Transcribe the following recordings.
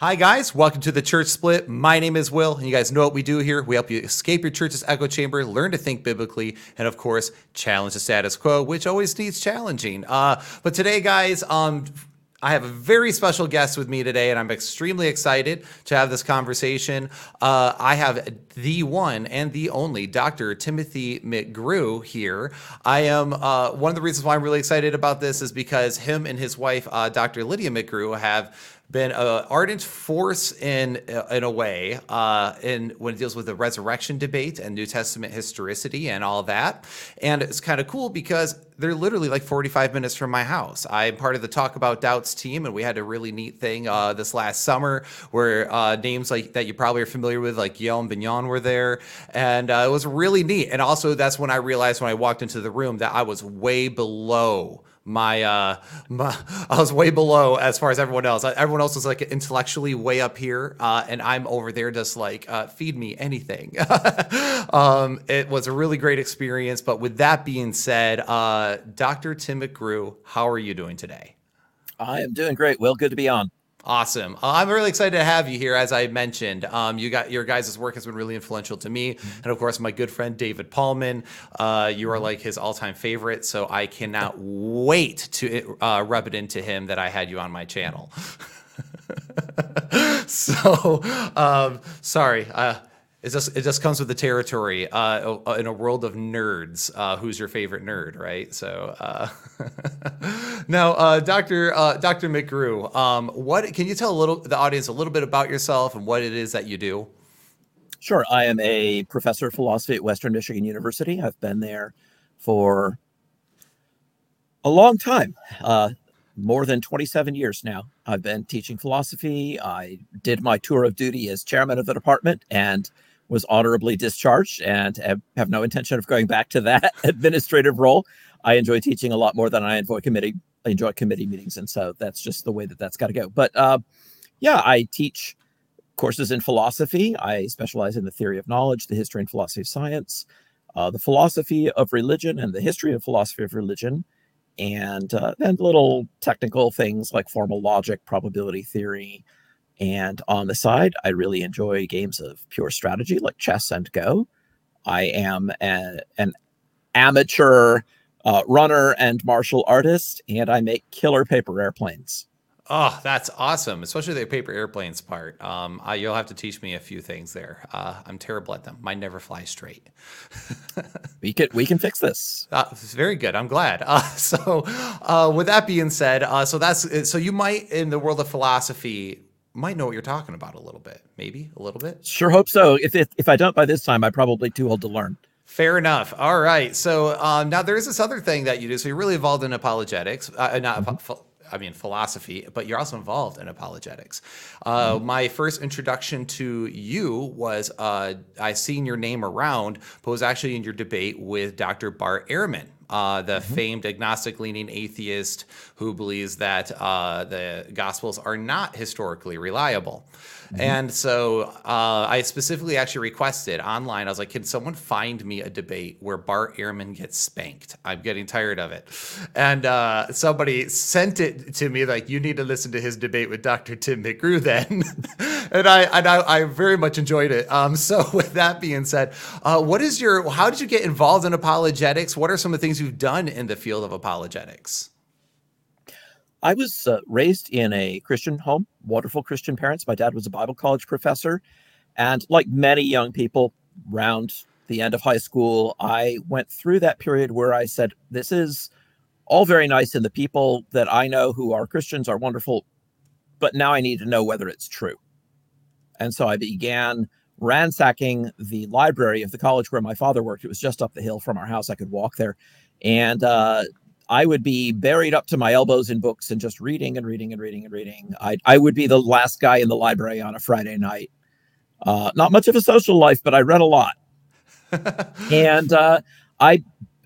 Hi, guys. Welcome to the Church Split. My name is Will, and you guys know what we do here. We help you escape your church's echo chamber, learn to think biblically, and of course, challenge the status quo, which always needs challenging. Uh, but today, guys, um, I have a very special guest with me today, and I'm extremely excited to have this conversation. Uh, I have the one and the only Dr. Timothy McGrew here. I am uh, one of the reasons why I'm really excited about this is because him and his wife, uh, Dr. Lydia McGrew, have been an ardent force in in a way uh, in when it deals with the resurrection debate and New Testament historicity and all that. And it's kind of cool because they're literally like 45 minutes from my house. I'm part of the Talk About Doubts team, and we had a really neat thing uh, this last summer where uh, names like that you probably are familiar with, like Guillaume Bignon, were there, and uh, it was really neat. And also, that's when I realized when I walked into the room that I was way below my uh my, I was way below as far as everyone else. Everyone else was like intellectually way up here, uh, and I'm over there just like uh, feed me anything. um, it was a really great experience. But with that being said, uh, Dr. Tim McGrew, how are you doing today? I am doing great. Well, good to be on. Awesome. Uh, I'm really excited to have you here. As I mentioned, um, you got your guys' work has been really influential to me, and of course, my good friend David Pallmann. Uh, you are like his all-time favorite, so I cannot wait to uh, rub it into him that I had you on my channel. so, um, sorry. It just it just comes with the territory. Uh, uh, in a world of nerds, uh, who's your favorite nerd, right? So uh, now, uh, Doctor uh, Doctor McGrew, um, what can you tell a little the audience a little bit about yourself and what it is that you do? Sure, I am a professor of philosophy at Western Michigan University. I've been there for a long time, more than 27 years now. I've been teaching philosophy. I did my tour of duty as chairman of the department and was honorably discharged and have, no intention of going back to that administrative role. I enjoy teaching a lot more than I enjoy committee. I enjoy committee meetings, and so that's just the way that that's got to go. But uh, yeah, I teach courses in philosophy. I specialize in the theory of knowledge, the history and philosophy of science, uh, the philosophy of religion, and the history of philosophy of religion, and uh, then little technical things like formal logic, probability theory, and on the side, I really enjoy games of pure strategy like chess and Go. I am a, an amateur uh, runner and martial artist, and I make killer paper airplanes. Oh, that's awesome, especially the paper airplanes part. Um, uh, you'll have to teach me a few things there. Uh, I'm terrible at them. Mine never fly straight. we can we can fix this. Uh, very good. I'm glad. Uh, so, uh, with that being said, uh, so that's so you might in the world of philosophy might know what you're talking about a little bit, maybe a little bit. Sure hope so. If if, if I don't by this time, I'm probably too old to learn. Fair enough. All right. So um, now there is this other thing that you do. So you're really involved in apologetics, uh, not mm-hmm. I mean philosophy, but you're also involved in apologetics. Uh, mm-hmm. My first introduction to you was uh, I seen your name around, but was actually in your debate with Dr. Bart Ehrman uh, the mm-hmm. famed agnostic leaning atheist who believes that uh, the Gospels are not historically reliable. Mm-hmm. And so uh, I specifically actually requested online, I was like, can someone find me a debate where Bart Ehrman gets spanked? I'm getting tired of it. And uh, somebody sent it to me, like, you need to listen to his debate with Dr. Tim McGrew then. and I, and I, I, very much enjoyed it. Um, so with that being said, uh, what is your, how did you get involved in apologetics? What are some of the things you've done in the field of apologetics? I was uh, raised in a Christian home, wonderful Christian parents. My dad was a Bible college professor. And like many young people around the end of high school, I went through that period where I said, This is all very nice, and the people that I know who are Christians are wonderful, but now I need to know whether it's true. And so I began ransacking the library of the college where my father worked. It was just up the hill from our house. I could walk there. And uh, I would be buried up to my elbows in books and just reading and reading and reading and reading. I, I would be the last guy in the library on a Friday night. Uh, not much of a social life, but I read a lot. and uh, I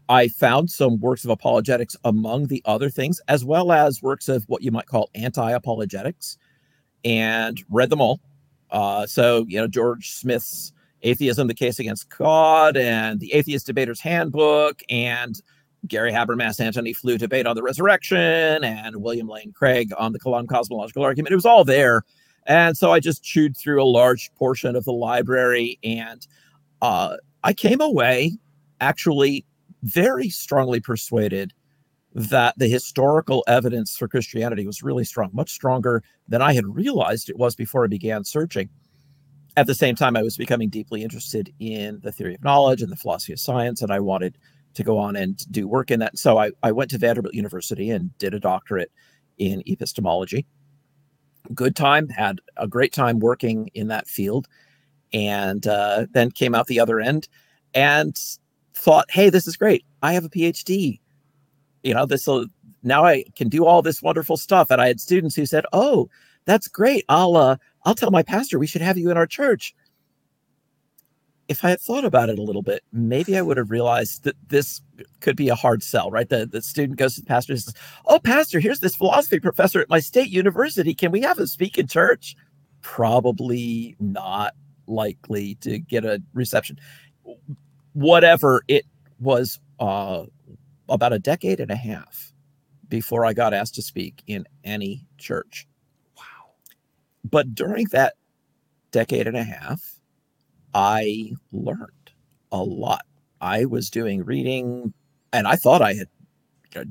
I found some works of apologetics among the other things, as well as works of what you might call anti-apologetics, and read them all. Uh, so you know George Smith's Atheism: The Case Against God, and the Atheist Debater's Handbook, and Gary Habermas, Antony Flew debate on the resurrection, and William Lane Craig on the Kalam cosmological argument. It was all there. And so I just chewed through a large portion of the library and uh, I came away actually very strongly persuaded that the historical evidence for Christianity was really strong, much stronger than I had realized it was before I began searching. At the same time, I was becoming deeply interested in the theory of knowledge and the philosophy of science, and I wanted to go on and do work in that. So I, I went to Vanderbilt University and did a doctorate in epistemology. Good time, had a great time working in that field, and uh, then came out the other end and thought, hey, this is great. I have a PhD you know, this will now I can do all this wonderful stuff. And I had students who said, "Oh, that's great. I'll uh, I'll tell my pastor we should have you in our church." If I had thought about it a little bit, maybe I would have realized that this could be a hard sell, right? The, the student goes to the pastor and says, Oh, pastor, here's this philosophy professor at my state university. Can we have him speak in church? Probably not likely to get a reception. Whatever it was uh, about a decade and a half before I got asked to speak in any church. Wow. But during that decade and a half, I learned a lot. I was doing reading, and I thought I had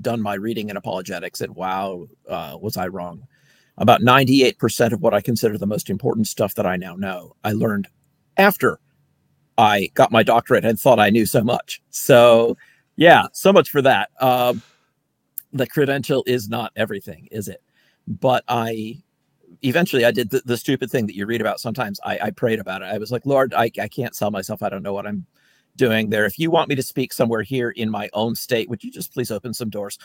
done my reading in apologetics, and wow, uh, was I wrong. About 98% of what I consider the most important stuff that I now know, I learned after I got my doctorate and thought I knew so much. So, yeah, so much for that. Um, the credential is not everything, is it? But I eventually I did the, the stupid thing that you read about sometimes. I, I prayed about it. I was like, Lord, I, I can't sell myself. I don't know what I'm doing there. If you want me to speak somewhere here in my own state, would you just please open some doors?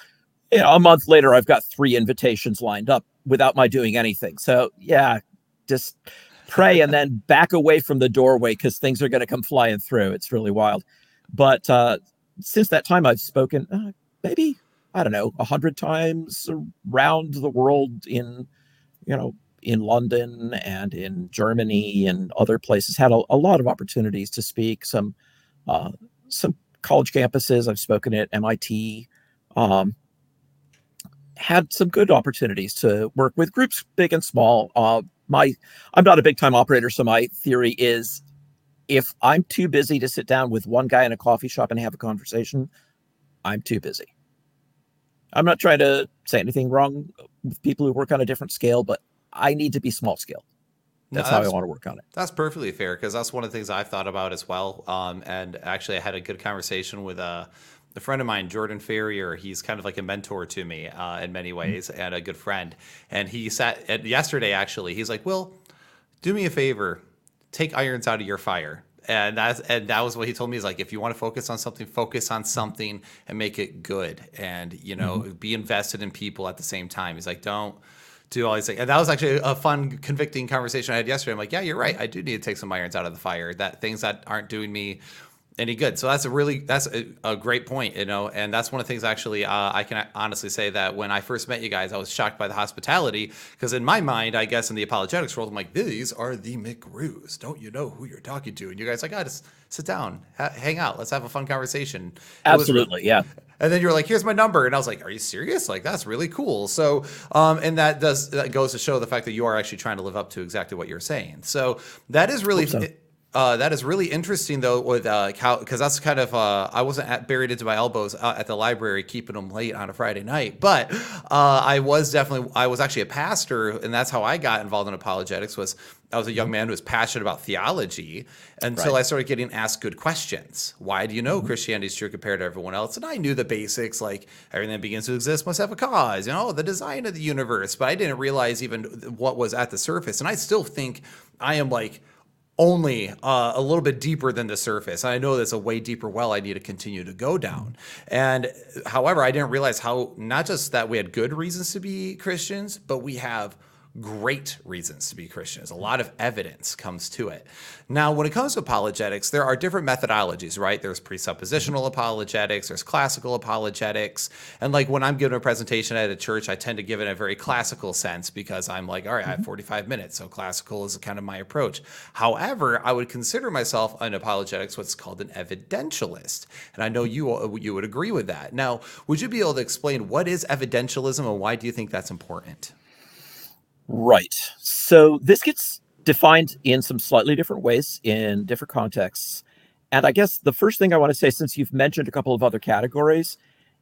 You know, a month later, I've got three invitations lined up without my doing anything. So yeah, just pray and then back away from the doorway because things are going to come flying through. It's really wild. But uh, since that time, I've spoken uh, maybe I don't know a hundred times around the world in you know in London and in Germany and other places. Had a, a lot of opportunities to speak. Some uh, some college campuses. I've spoken at MIT. Um, had some good opportunities to work with groups, big and small. Uh, my I'm not a big time operator, so my theory is if I'm too busy to sit down with one guy in a coffee shop and have a conversation, I'm too busy. I'm not trying to say anything wrong with people who work on a different scale, but I need to be small scale. That's, no, that's how I want to work on it. That's perfectly fair because that's one of the things I've thought about as well. Um, and actually, I had a good conversation with a, a, friend of mine, Jordan Ferrier. He's kind of like a mentor to me uh, in many mm-hmm. ways mm-hmm. and a good friend. And he sat at, yesterday, actually, he's like, Will, do me a favor take irons out of your fire. And that's and that was what he told me is like if you want to focus on something, focus on something and make it good. And you know, mm-hmm. be invested in people at the same time. He's like, don't do all these things. And that was actually a fun, convicting conversation I had yesterday. I'm like, yeah, you're right. I do need to take some irons out of the fire. That things that aren't doing me any good. So that's a really that's a, a, great point, you know, and that's one of the things actually uh, I can honestly say that when I first met you guys, I was shocked by the hospitality because in my mind, I guess in the apologetics world, I'm like, these are the McGrews. Don't you know who you're talking to? And you guys like, I oh, just sit down, ha- hang out, let's have a fun conversation. Absolutely, yeah. And then you're like, here's my number, and I was like, are you serious? Like that's really cool. So, um, and that does that goes to show the fact that you are actually trying to live up to exactly what you're saying. So that is really. Uh, that is really interesting though, with uh, how because that's kind of uh, I wasn't at, buried into my elbows uh, at the library keeping them late on a Friday night, but uh, I was definitely I was actually a pastor, and that's how I got involved in apologetics. Was I was a young man who was passionate about theology until right. I started getting asked good questions. Why do you know mm-hmm. Christianity is true compared to everyone else? And I knew the basics, like everything that begins to exist must have a cause, you know, the design of the universe. But I didn't realize even what was at the surface, and I still think I am like only uh, a little bit deeper than the surface. And I know there's a way deeper well I need to continue to go down. And however, I didn't realize how not just that we had good reasons to be Christians, but we have great reasons to be Christians. A lot of evidence comes to it. Now, when it comes to apologetics, there are different methodologies, right? There's presuppositional mm-hmm. apologetics, there's classical apologetics. And like when I'm giving a presentation at a church, I tend to give it a very classical sense because I'm like, all right, I have mm-hmm. 45 minutes. So classical is kind of my approach. However, I would consider myself an apologetics what's called an evidentialist. And I know you you would agree with that. Now, would you be able to explain what is evidentialism and why do you think that's important? Right. So this gets defined in some slightly different ways in different contexts. And I guess the first thing I want to say, since you've mentioned a couple of other categories,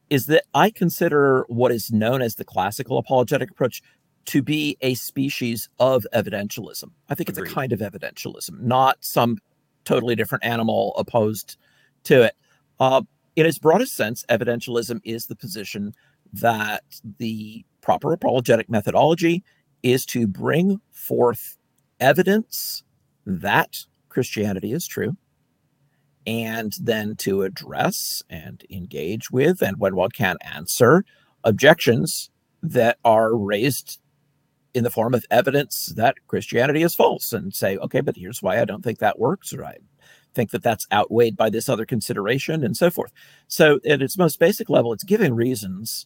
is that I consider what is known as the classical apologetic approach to be a species of evidentialism. I think Agreed. it's a kind of evidentialism, not some totally different animal opposed to it. Uh, in its broadest sense, evidentialism is the position that the proper apologetic methodology is to bring forth evidence that Christianity is true, and then to address and engage with, and when one can answer objections that are raised in the form of evidence that Christianity is false and say, okay, but here's why I don't think that works, or I think that that's outweighed by this other consideration, and so forth. So, at its most basic level, it's giving reasons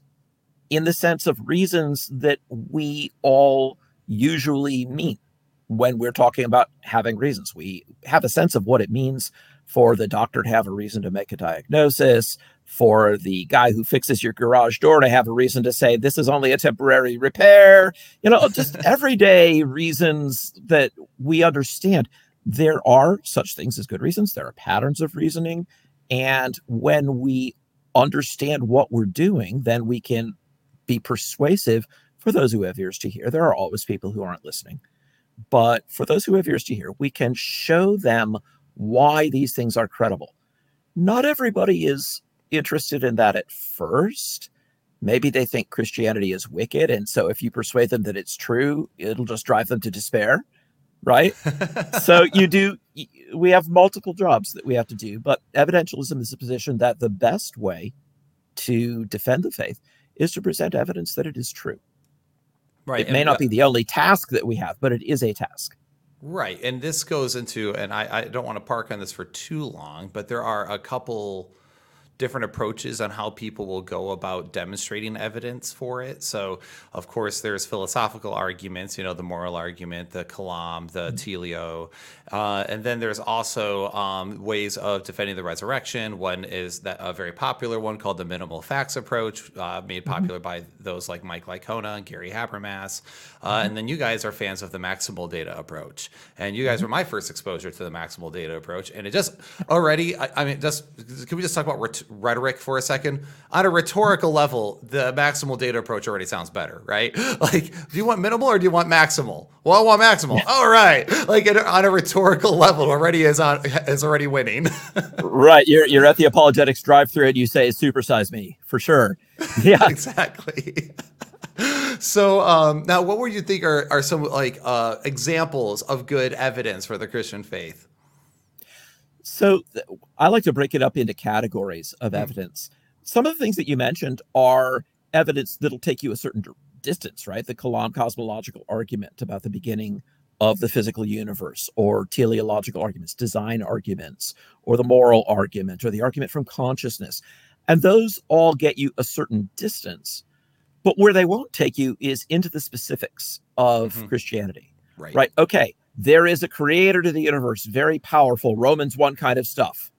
in the sense of reasons that we all usually mean when we're talking about having reasons. We have a sense of what it means for the doctor to have a reason to make a diagnosis, for the guy who fixes your garage door to have a reason to say this is only a temporary repair, you know, just everyday reasons that we understand. There are such things as good reasons, there are patterns of reasoning. And when we understand what we're doing, then we can be persuasive for those who have ears to hear. There are always people who aren't listening. But for those who have ears to hear, we can show them why these things are credible. Not everybody is interested in that at first. Maybe they think Christianity is wicked. And so if you persuade them that it's true, it'll just drive them to despair. Right. so you do, we have multiple jobs that we have to do. But evidentialism is a position that the best way to defend the faith is to present evidence that it is true. Right. It may not be the only task that we have, but it is a task. Right. And this goes into, and I, I don't want to park on this for too long, but there are a couple different approaches on how people will go about demonstrating evidence for it. So, of course, there's philosophical arguments, you know, the moral argument, the kalam, the mm-hmm. teleo, uh, and then there's also um, ways of defending the resurrection. One is that a very popular one called the minimal facts approach, uh, made mm-hmm. popular mm-hmm. by those like Mike Licona and Gary Habermas. Uh, mm-hmm. And then you guys are fans of the maximal data approach, and you guys mm-hmm. were my first exposure to the maximal data approach, and it just already, I, I mean, just can we just talk about ret- rhetoric for a second. On a rhetorical level, the maximal data approach already sounds better, right? Like, do you want minimal or do you want maximal? Well, I want maximal. All right, like on a rhetorical level, already is on is already winning. right, you're you're at the apologetics drive-through and you say it's supersize me for sure. Yeah, exactly. so um, now, what would you think are are some like uh, examples of good evidence for the Christian faith? So th- I like to break it up into categories of mm. evidence. Some of the things that you mentioned are evidence that'll take you a certain distance, right? The Kalam cosmological argument about the beginning of the physical universe, or teleological arguments, design arguments, or the moral argument, or the argument from consciousness. And those all get you a certain distance. But where they won't take you is into the specifics of mm-hmm. Christianity. Right. Right. Okay there is a creator to the universe, very powerful, Romans 1 kind of stuff.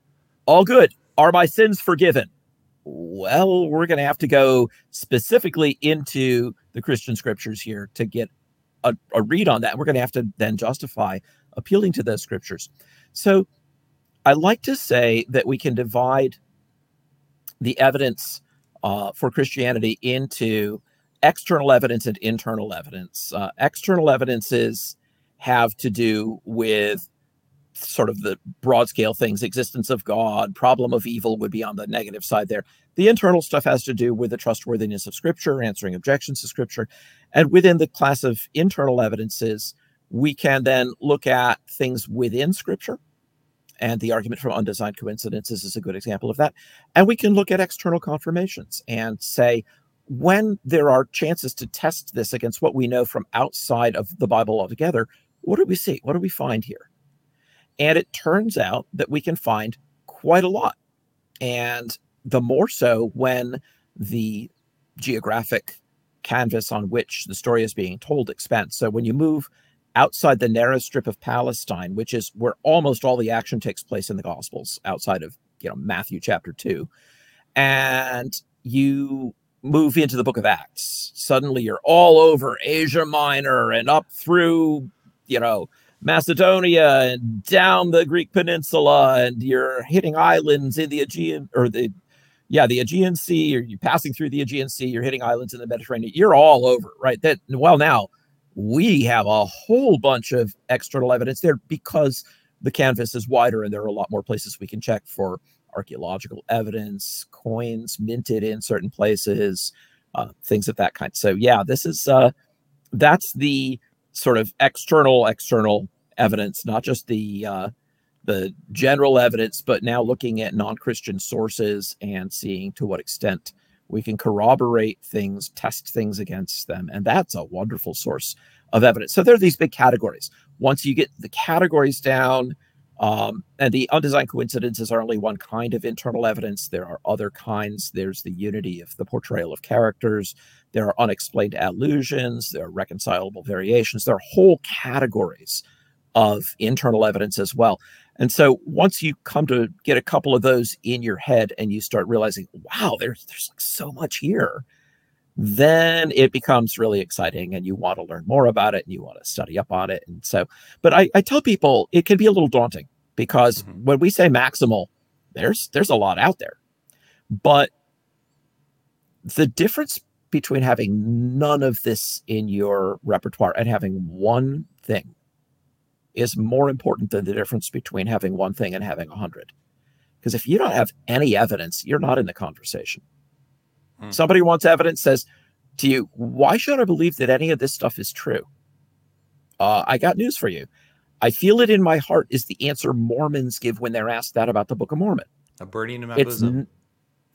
All good. Are my sins forgiven? Well, we're going to have to go specifically into the Christian scriptures here to get a, a read on that. We're going to have to then justify appealing to those scriptures. So I like to say that we can divide the evidence uh, for Christianity into external evidence and internal evidence. Uh, external evidence is have to do with sort of the broad scale things existence of god problem of evil would be on the negative side there. The internal stuff has to do with the trustworthiness of scripture answering objections to scripture. And within the class of internal evidences we can then look at things within scripture. And the argument from undesigned coincidences is a good example of that. And we can look at external confirmations and say when there are chances to test this against what we know from outside of the bible altogether what do we see? What do we find here? And it turns out that we can find quite a lot. And the more so when the geographic canvas on which the story is being told expands. So when you move outside the narrow strip of Palestine, which is where almost all the action takes place in the Gospels, outside of you know Matthew chapter two, and you move into the book of Acts, suddenly you're all over Asia Minor and up through, you know, Macedonia and down the Greek peninsula, and you're hitting islands in the Aegean or the yeah, the Aegean Sea, or you're passing through the Aegean Sea, you're hitting islands in the Mediterranean. You're all over, right? That well now we have a whole bunch of external evidence there because the canvas is wider and there are a lot more places we can check for archaeological evidence, coins minted in certain places, uh, things of that kind. So yeah, this is uh, that's the sort of external external evidence, not just the uh, the general evidence, but now looking at non-Christian sources and seeing to what extent we can corroborate things, test things against them, and that's a wonderful source of evidence. So there are these big categories. Once you get the categories down, um, and the undesigned coincidences are only one kind of internal evidence. There are other kinds. There's the unity of the portrayal of characters. There are unexplained allusions. There are reconcilable variations. There are whole categories of internal evidence as well. And so once you come to get a couple of those in your head and you start realizing, wow, there's there's like so much here, then it becomes really exciting and you want to learn more about it and you want to study up on it. And so, but I, I tell people it can be a little daunting because mm-hmm. when we say maximal, there's there's a lot out there. But the difference between having none of this in your repertoire and having one thing is more important than the difference between having one thing and having a hundred. Because if you don't have any evidence, you're not in the conversation. Hmm. Somebody wants evidence, says to you, Why should I believe that any of this stuff is true? Uh, I got news for you. I feel it in my heart is the answer Mormons give when they're asked that about the Book of Mormon. A burning in my it's, bosom.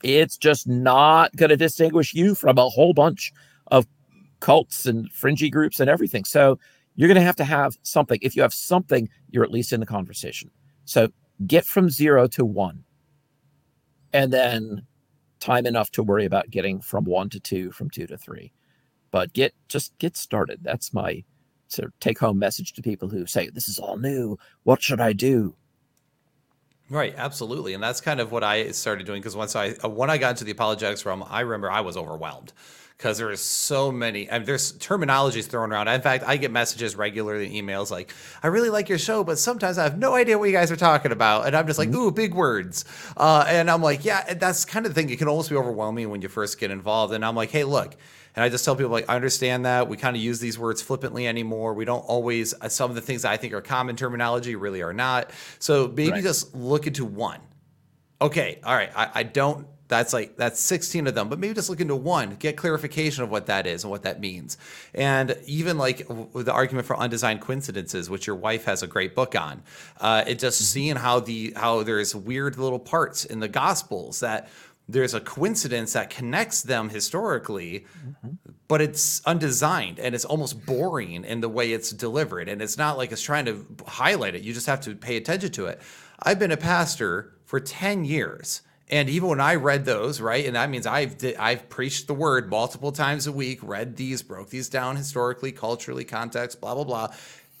It's just not going to distinguish you from a whole bunch of cults and fringy groups and everything. So you're going to have to have something. If you have something, you're at least in the conversation. So get from zero to one. And then time enough to worry about getting from one to two, from two to three. But get just get started. That's my sort of take home message to people who say, This is all new. What should I do? Right, absolutely, and that's kind of what I started doing because once I uh, when I got into the apologetics realm, I remember I was overwhelmed because there is so many and there's terminologies thrown around. In fact, I get messages regularly, emails like, "I really like your show, but sometimes I have no idea what you guys are talking about," and I'm just like, mm-hmm. "Ooh, big words," uh, and I'm like, "Yeah, that's kind of the thing. It can almost be overwhelming when you first get involved." And I'm like, "Hey, look." And I just tell people like I understand that we kind of use these words flippantly anymore. We don't always uh, some of the things I think are common terminology really are not. So maybe right. just look into one. Okay, all right. I, I don't that's like that's 16 of them but maybe just look into one get clarification of what that is and what that means and even like the argument for undesigned coincidences which your wife has a great book on uh, it just mm-hmm. seeing how the how there's weird little parts in the gospels that there's a coincidence that connects them historically mm-hmm. but it's undesigned and it's almost boring in the way it's delivered and it's not like it's trying to highlight it you just have to pay attention to it i've been a pastor for 10 years and even when I read those, right, and that means I've I've preached the word multiple times a week, read these, broke these down historically, culturally, context, blah blah blah.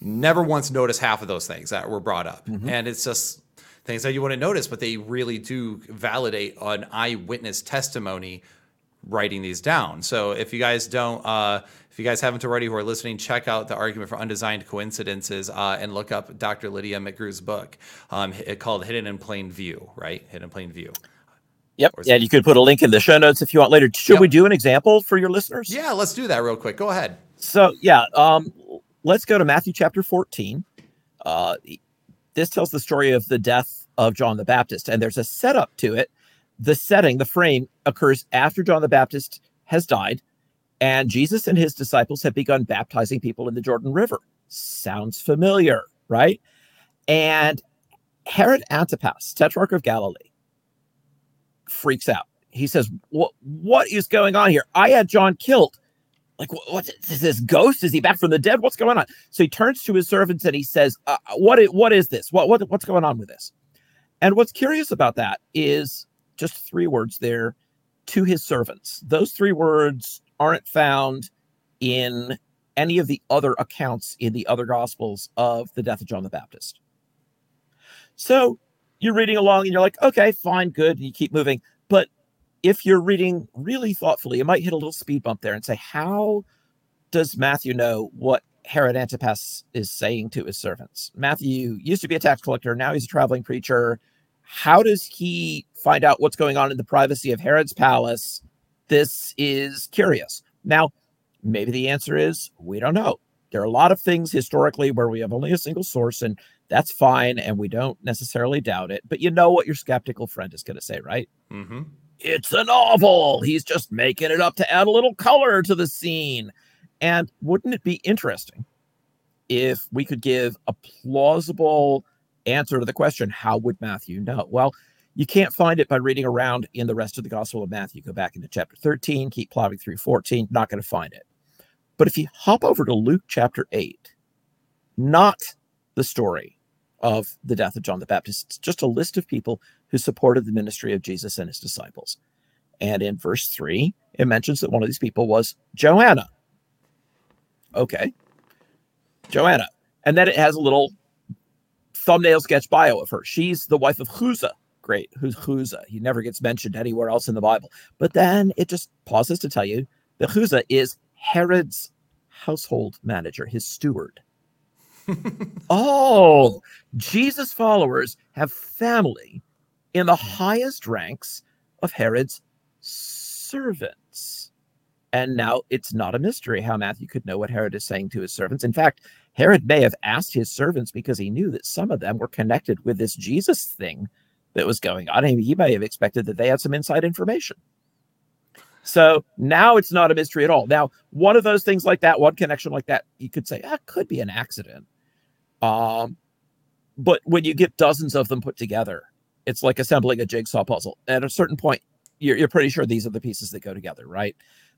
Never once noticed half of those things that were brought up, mm-hmm. and it's just things that you want to notice, but they really do validate an eyewitness testimony writing these down. So if you guys don't, uh, if you guys haven't already who are listening, check out the argument for undesigned coincidences uh, and look up Dr. Lydia McGrew's book um, called Hidden in Plain View, right? Hidden in Plain View. Yep. Yeah, you could put a link in the show notes if you want later. Should yep. we do an example for your listeners? Yeah, let's do that real quick. Go ahead. So, yeah, um, let's go to Matthew chapter 14. Uh, this tells the story of the death of John the Baptist, and there's a setup to it. The setting, the frame occurs after John the Baptist has died, and Jesus and his disciples have begun baptizing people in the Jordan River. Sounds familiar, right? And Herod Antipas, tetrarch of Galilee, freaks out. He says, "What is going on here? I had John killed. Like what, is this ghost? Is he back from the dead? What's going on?" So he turns to his servants and he says, uh, "What is, what is this? What what what's going on with this?" And what's curious about that is just three words there to his servants. Those three words aren't found in any of the other accounts in the other gospels of the death of John the Baptist. So you're reading along and you're like, okay, fine, good. And you keep moving. But if you're reading really thoughtfully, you might hit a little speed bump there and say, how does Matthew know what Herod Antipas is saying to his servants? Matthew used to be a tax collector, now he's a traveling preacher. How does he find out what's going on in the privacy of Herod's palace? This is curious. Now, maybe the answer is we don't know. There are a lot of things historically where we have only a single source, and that's fine, and we don't necessarily doubt it. But you know what your skeptical friend is going to say, right? Mm-hmm. It's a novel. He's just making it up to add a little color to the scene. And wouldn't it be interesting if we could give a plausible answer to the question, how would Matthew know? Well, you can't find it by reading around in the rest of the Gospel of Matthew. Go back into chapter 13, keep plowing through 14, not going to find it. But if you hop over to Luke chapter 8, not the story of the death of John the Baptist, it's just a list of people who supported the ministry of Jesus and his disciples. And in verse 3, it mentions that one of these people was Joanna. Okay. Joanna. And then it has a little thumbnail sketch bio of her. She's the wife of Chuza. Great. Who's Chuza? He never gets mentioned anywhere else in the Bible. But then it just pauses to tell you that Chuza is Herod's household manager, his steward. oh, Jesus followers have family in the highest ranks of Herod's servants. And now it's not a mystery how Matthew could know what Herod is saying to his servants. In fact, Herod may have asked his servants because he knew that some of them were connected with this Jesus thing that was going on. And he may have expected that they had some inside information. So now it's not a mystery at all. Now, one of those things like that, one connection like that, you could say, that ah, could be an accident. Um, but when you get dozens of them put together, it's like assembling a jigsaw puzzle. At a certain point, you're, you're pretty sure these are the pieces that go together, right?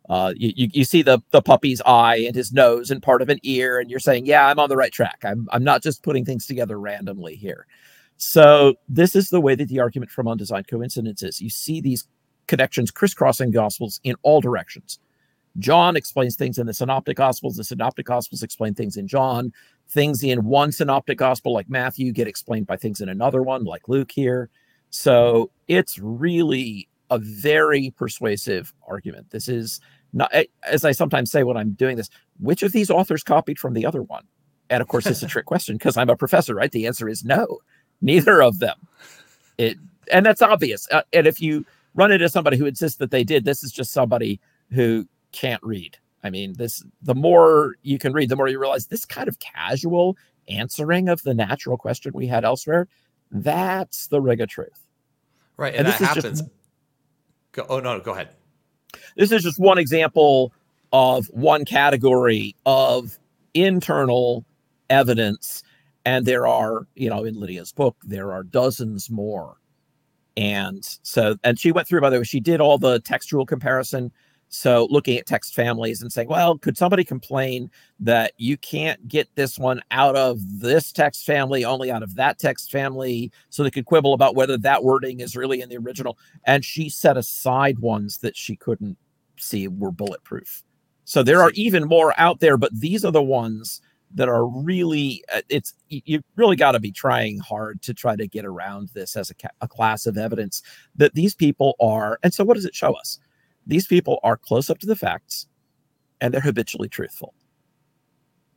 Uh, you, you, you see the the puppy's eye and his nose and part of an ear, and you're saying, "Yeah, I'm on the right track. I'm I'm not just putting things together randomly here." So this is the way that the argument from undesigned coincidences. You see these connections crisscrossing gospels in all directions. John explains things in the synoptic gospels. The synoptic gospels explain things in John. Things in one synoptic gospel, like Matthew, get explained by things in another one, like Luke here. So it's really a very persuasive argument. This is not, as I sometimes say when I'm doing this, which of these authors copied from the other one? And of course, it's a trick question because I'm a professor, right? The answer is no, neither of them. It, and that's obvious. Uh, and if you run into somebody who insists that they did, this is just somebody who can't read. I mean, this the more you can read, the more you realize this kind of casual answering of the natural question we had elsewhere, that's the rig of truth. Right. And, and that happens. Just, go, oh, no, go ahead. This is just one example of one category of internal evidence. And there are, you know, in Lydia's book, there are dozens more. And so, and she went through, by the way, she did all the textual comparison so looking at text families and saying, well, could somebody complain that you can't get this one out of this text family, only out of that text family? So they could quibble about whether that wording is really in the original. And she set aside ones that she couldn't see were bulletproof. So there are even more out there, but these are the ones that are really uh, it's you really got to be trying hard to try to get around this as a, a class of evidence that these people are and so what does it show us these people are close up to the facts and they're habitually truthful.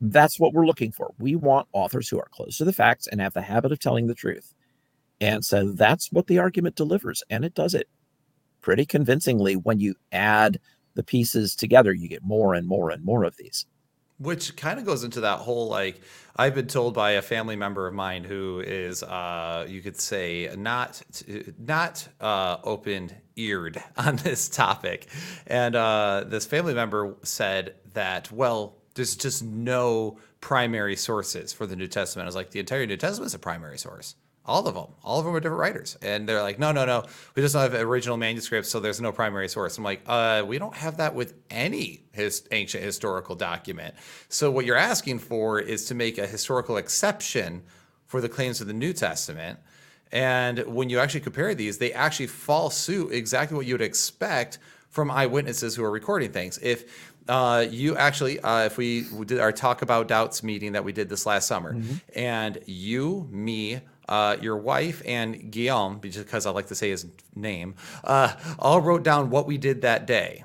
That's what we're looking for. We want authors who are close to the facts and have the habit of telling the truth. And so that's what the argument delivers. And it does it pretty convincingly when you add the pieces together. You get more and more and more of these which kind of goes into that whole like I've been told by a family member of mine who is uh, you could say not not uh, open eared on this topic, and uh, this family member said that well there's just no primary sources for the New Testament. I was like the entire New Testament is a primary source. All of them. All of them are different writers. And they're like, no, no, no. We just don't have original manuscripts, so there's no primary source. I'm like, uh, we don't have that with any his ancient historical document. So what you're asking for is to make a historical exception for the claims of the New Testament. And when you actually compare these, they actually fall suit exactly what you would expect from eyewitnesses who are recording things. If uh, you actually, uh, if we did our talk about doubts meeting that we did this last summer, mm-hmm. and you, me, uh, your wife, and Guillaume, because I like to say his name, uh, all wrote down what we did that day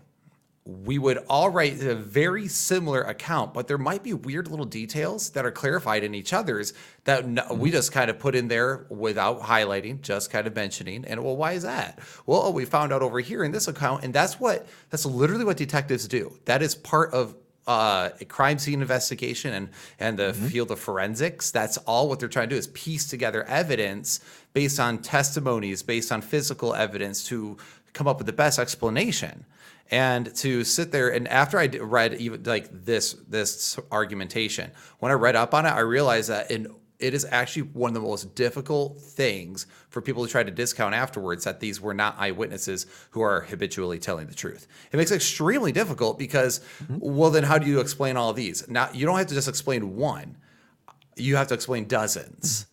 we would all write a very similar account, but there might be weird little details that are clarified in each other's that mm-hmm. we just kind of put in there without highlighting, just kind of mentioning. And well, why is that? Well, oh, we found out over here in this account, and that's what that's literally what detectives do. That is part of uh, a crime scene investigation and and the mm-hmm. field of forensics. That's all what they're trying to do is piece together evidence based on testimonies, based on physical evidence to come up with the best explanation and to sit there and after I read even like this this argumentation, when I read up on it, I realized that in it is actually one of the most difficult things for people to try to discount afterwards that these were not eyewitnesses who are habitually telling the truth. It makes it extremely difficult because, mm-hmm. well, then how do you explain all of these? Now, you don't have to just explain one, you have to explain dozens.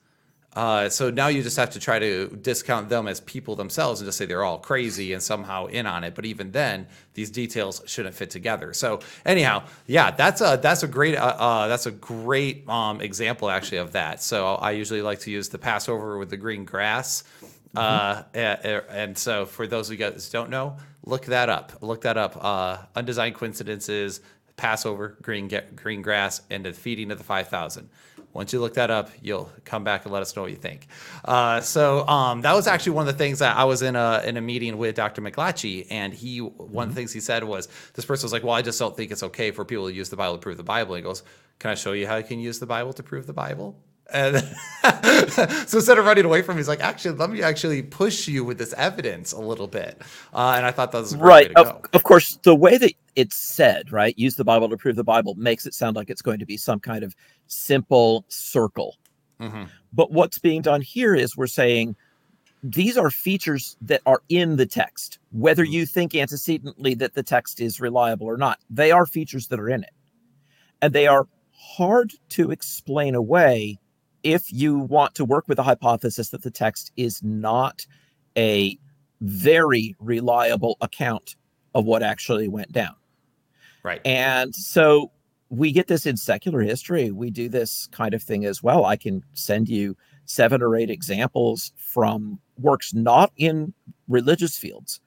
Uh, so now you just have to try to discount them as people themselves and just say they're all crazy and somehow in on it. But even then, these details shouldn't fit together. So anyhow, yeah, that's a that's a great uh, uh, that's a great um, example actually of that. So I usually like to use the Passover with the green grass. Mm-hmm. And, and, so for those of you guys don't know, look that up. Look that up. Uh, undesigned coincidences, Passover, green green grass, and the feeding of the five thousand. Once you look that up, you'll come back and let us know what you think. Uh, so um, that was actually one of the things that I was in a in a meeting with Dr. McLatchie, and he one mm-hmm. of the mm-hmm. things he said was this person was like, "Well, I just don't think it's okay for people to use the Bible to prove the Bible." he goes, "Can I show you how you can use the Bible to prove the Bible?" And so instead of running away from me, he's like, actually, let me actually push you with this evidence a little bit. Uh, and I thought that was right. Of, of, course, the way that it's said, right, use the Bible to prove the Bible, makes it sound like it's going to be some kind of simple circle. Mm-hmm. But what's being done here is we're saying these are features that are in the text, whether mm-hmm. you think antecedently that the text is reliable or not. They are features that are in it, and they are hard to explain away if you want to work with a hypothesis that the text is not a very reliable account of what actually went down. Right. And so we get this in secular history. We do this kind of thing as well. I can send you seven or eight examples from works not in religious fields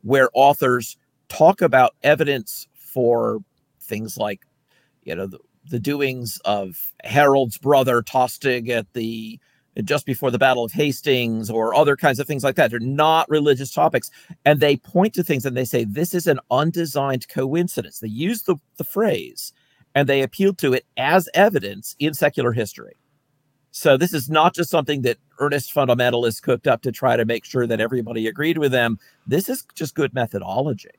where authors talk about evidence for things like, you know, the, the doings of Harold's brother Tostig at the just before the Battle of Hastings or other kinds of things like that. They're not religious topics. And they point to things and they say, this is an undesigned coincidence. They use the, the phrase and they appeal to it as evidence in secular history. So this is not just something that earnest fundamentalists cooked up to try to make sure that everybody agreed with them. This is just good methodology.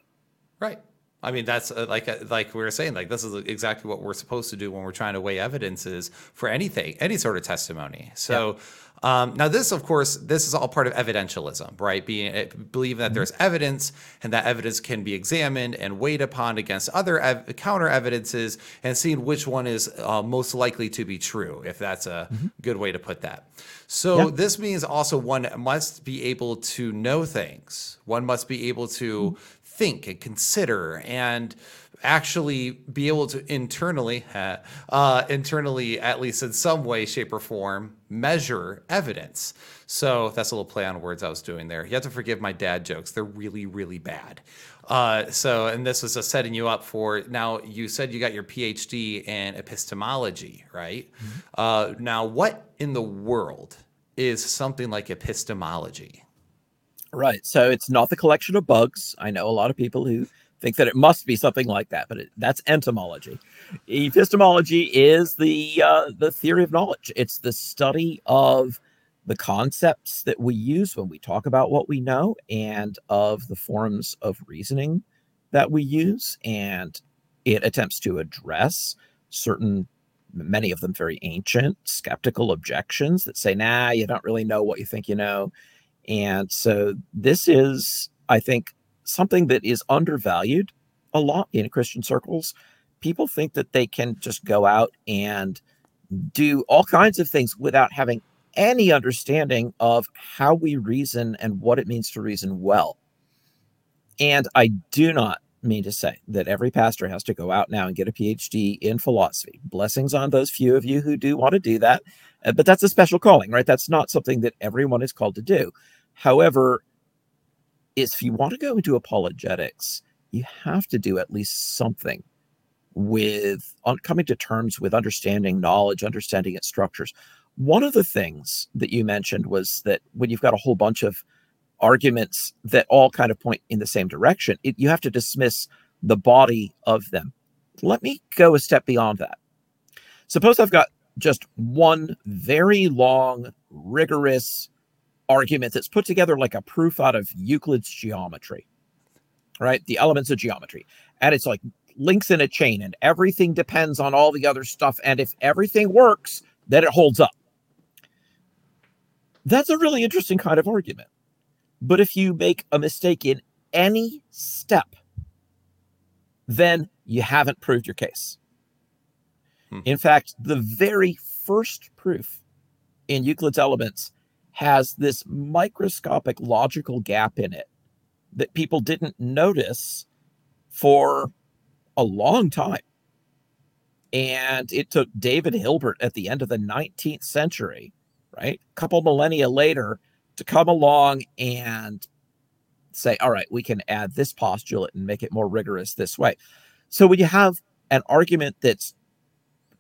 Right. I mean, that's uh, like uh, like we were saying, like this is exactly what we're supposed to do when we're trying to weigh evidences for anything, any sort of testimony. So. Yeah. Um, now, this, of course, this is all part of evidentialism, right? Being uh, believing that mm-hmm. there's evidence and that evidence can be examined and weighed upon against other ev- counter evidences, and seeing which one is uh, most likely to be true, if that's a mm-hmm. good way to put that. So, yeah. this means also one must be able to know things. One must be able to mm-hmm think and consider and actually be able to internally, uh, internally, at least in some way, shape, or form, measure evidence. So that's a little play on words I was doing there. You have to forgive my dad jokes; they're really, really bad. Uh, so, and this was a setting you up for. Now, you said you got your PhD in epistemology, right? Mm-hmm. Uh, now, what in the world is something like epistemology? Right. So it's not the collection of bugs. I know a lot of people who think that it must be something like that, but it, that's entomology. Epistemology is the uh, the theory of knowledge. It's the study of the concepts that we use when we talk about what we know, and of the forms of reasoning that we use, and it attempts to address certain many of them very ancient skeptical objections that say nah you don't really know what you think you know and so this is, I think, something that is undervalued a lot in Christian circles. People think that they can just go out and do all kinds of things without having any understanding of how we reason and what it means to reason well. And I do not mean to say that every pastor has to go out now and get a PhD in philosophy. Blessings on those few of you who do want to do that. Uh, but that's a special calling, right? That's not something that everyone is called to do. However, if you want to go into apologetics, you have to do at least something with on coming to terms with understanding knowledge, understanding its structures. One of the things that you mentioned was that when you've got a whole bunch of arguments that all kind of point in the same direction, it, you have to dismiss the body of them. Let me go a step beyond that. Suppose I've got just one very long, rigorous argument that's put together like a proof out of Euclid's geometry, right? The elements of geometry. And it's like links in a chain, and everything depends on all the other stuff. And if everything works, then it holds up. That's a really interesting kind of argument. But if you make a mistake in any step, then you haven't proved your case. Hmm. In fact, the very first proof in Euclid's Elements has this microscopic logical gap in it that people didn't notice for a long time. And it took David Hilbert at the end of the 19th century, right? A couple millennia later to come along and say, all right, we can add this postulate and make it more rigorous this way. So when you have an argument that's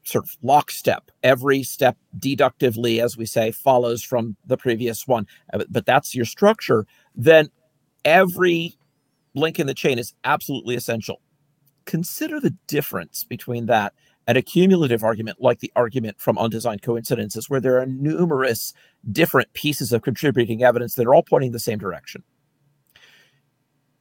sort of lockstep, every step deductively, as we say, follows from the previous one, uh, but that's your structure, then every link in the chain is absolutely essential. Consider the difference between that and a cumulative argument like the argument from undesigned coincidences, where there are numerous different pieces of contributing evidence that are all pointing the same direction.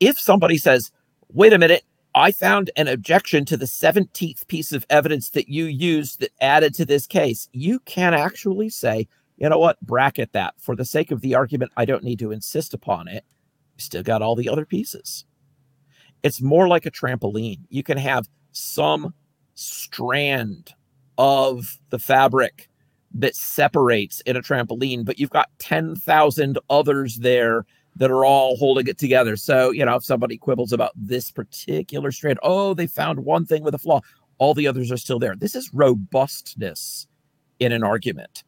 If somebody says, wait a minute, I found an objection to the 17th piece of evidence that you used that added to this case, you can actually say, you know what, bracket that. For the sake of the argument, I don't need to insist upon it. Still got all the other pieces. It's more like a trampoline. You can have some strand of the fabric that separates in a trampoline, but you've got 10,000 others there that are all holding it together. So, you know, if somebody quibbles about this particular strand, oh, they found one thing with a flaw, all the others are still there. This is robustness in an argument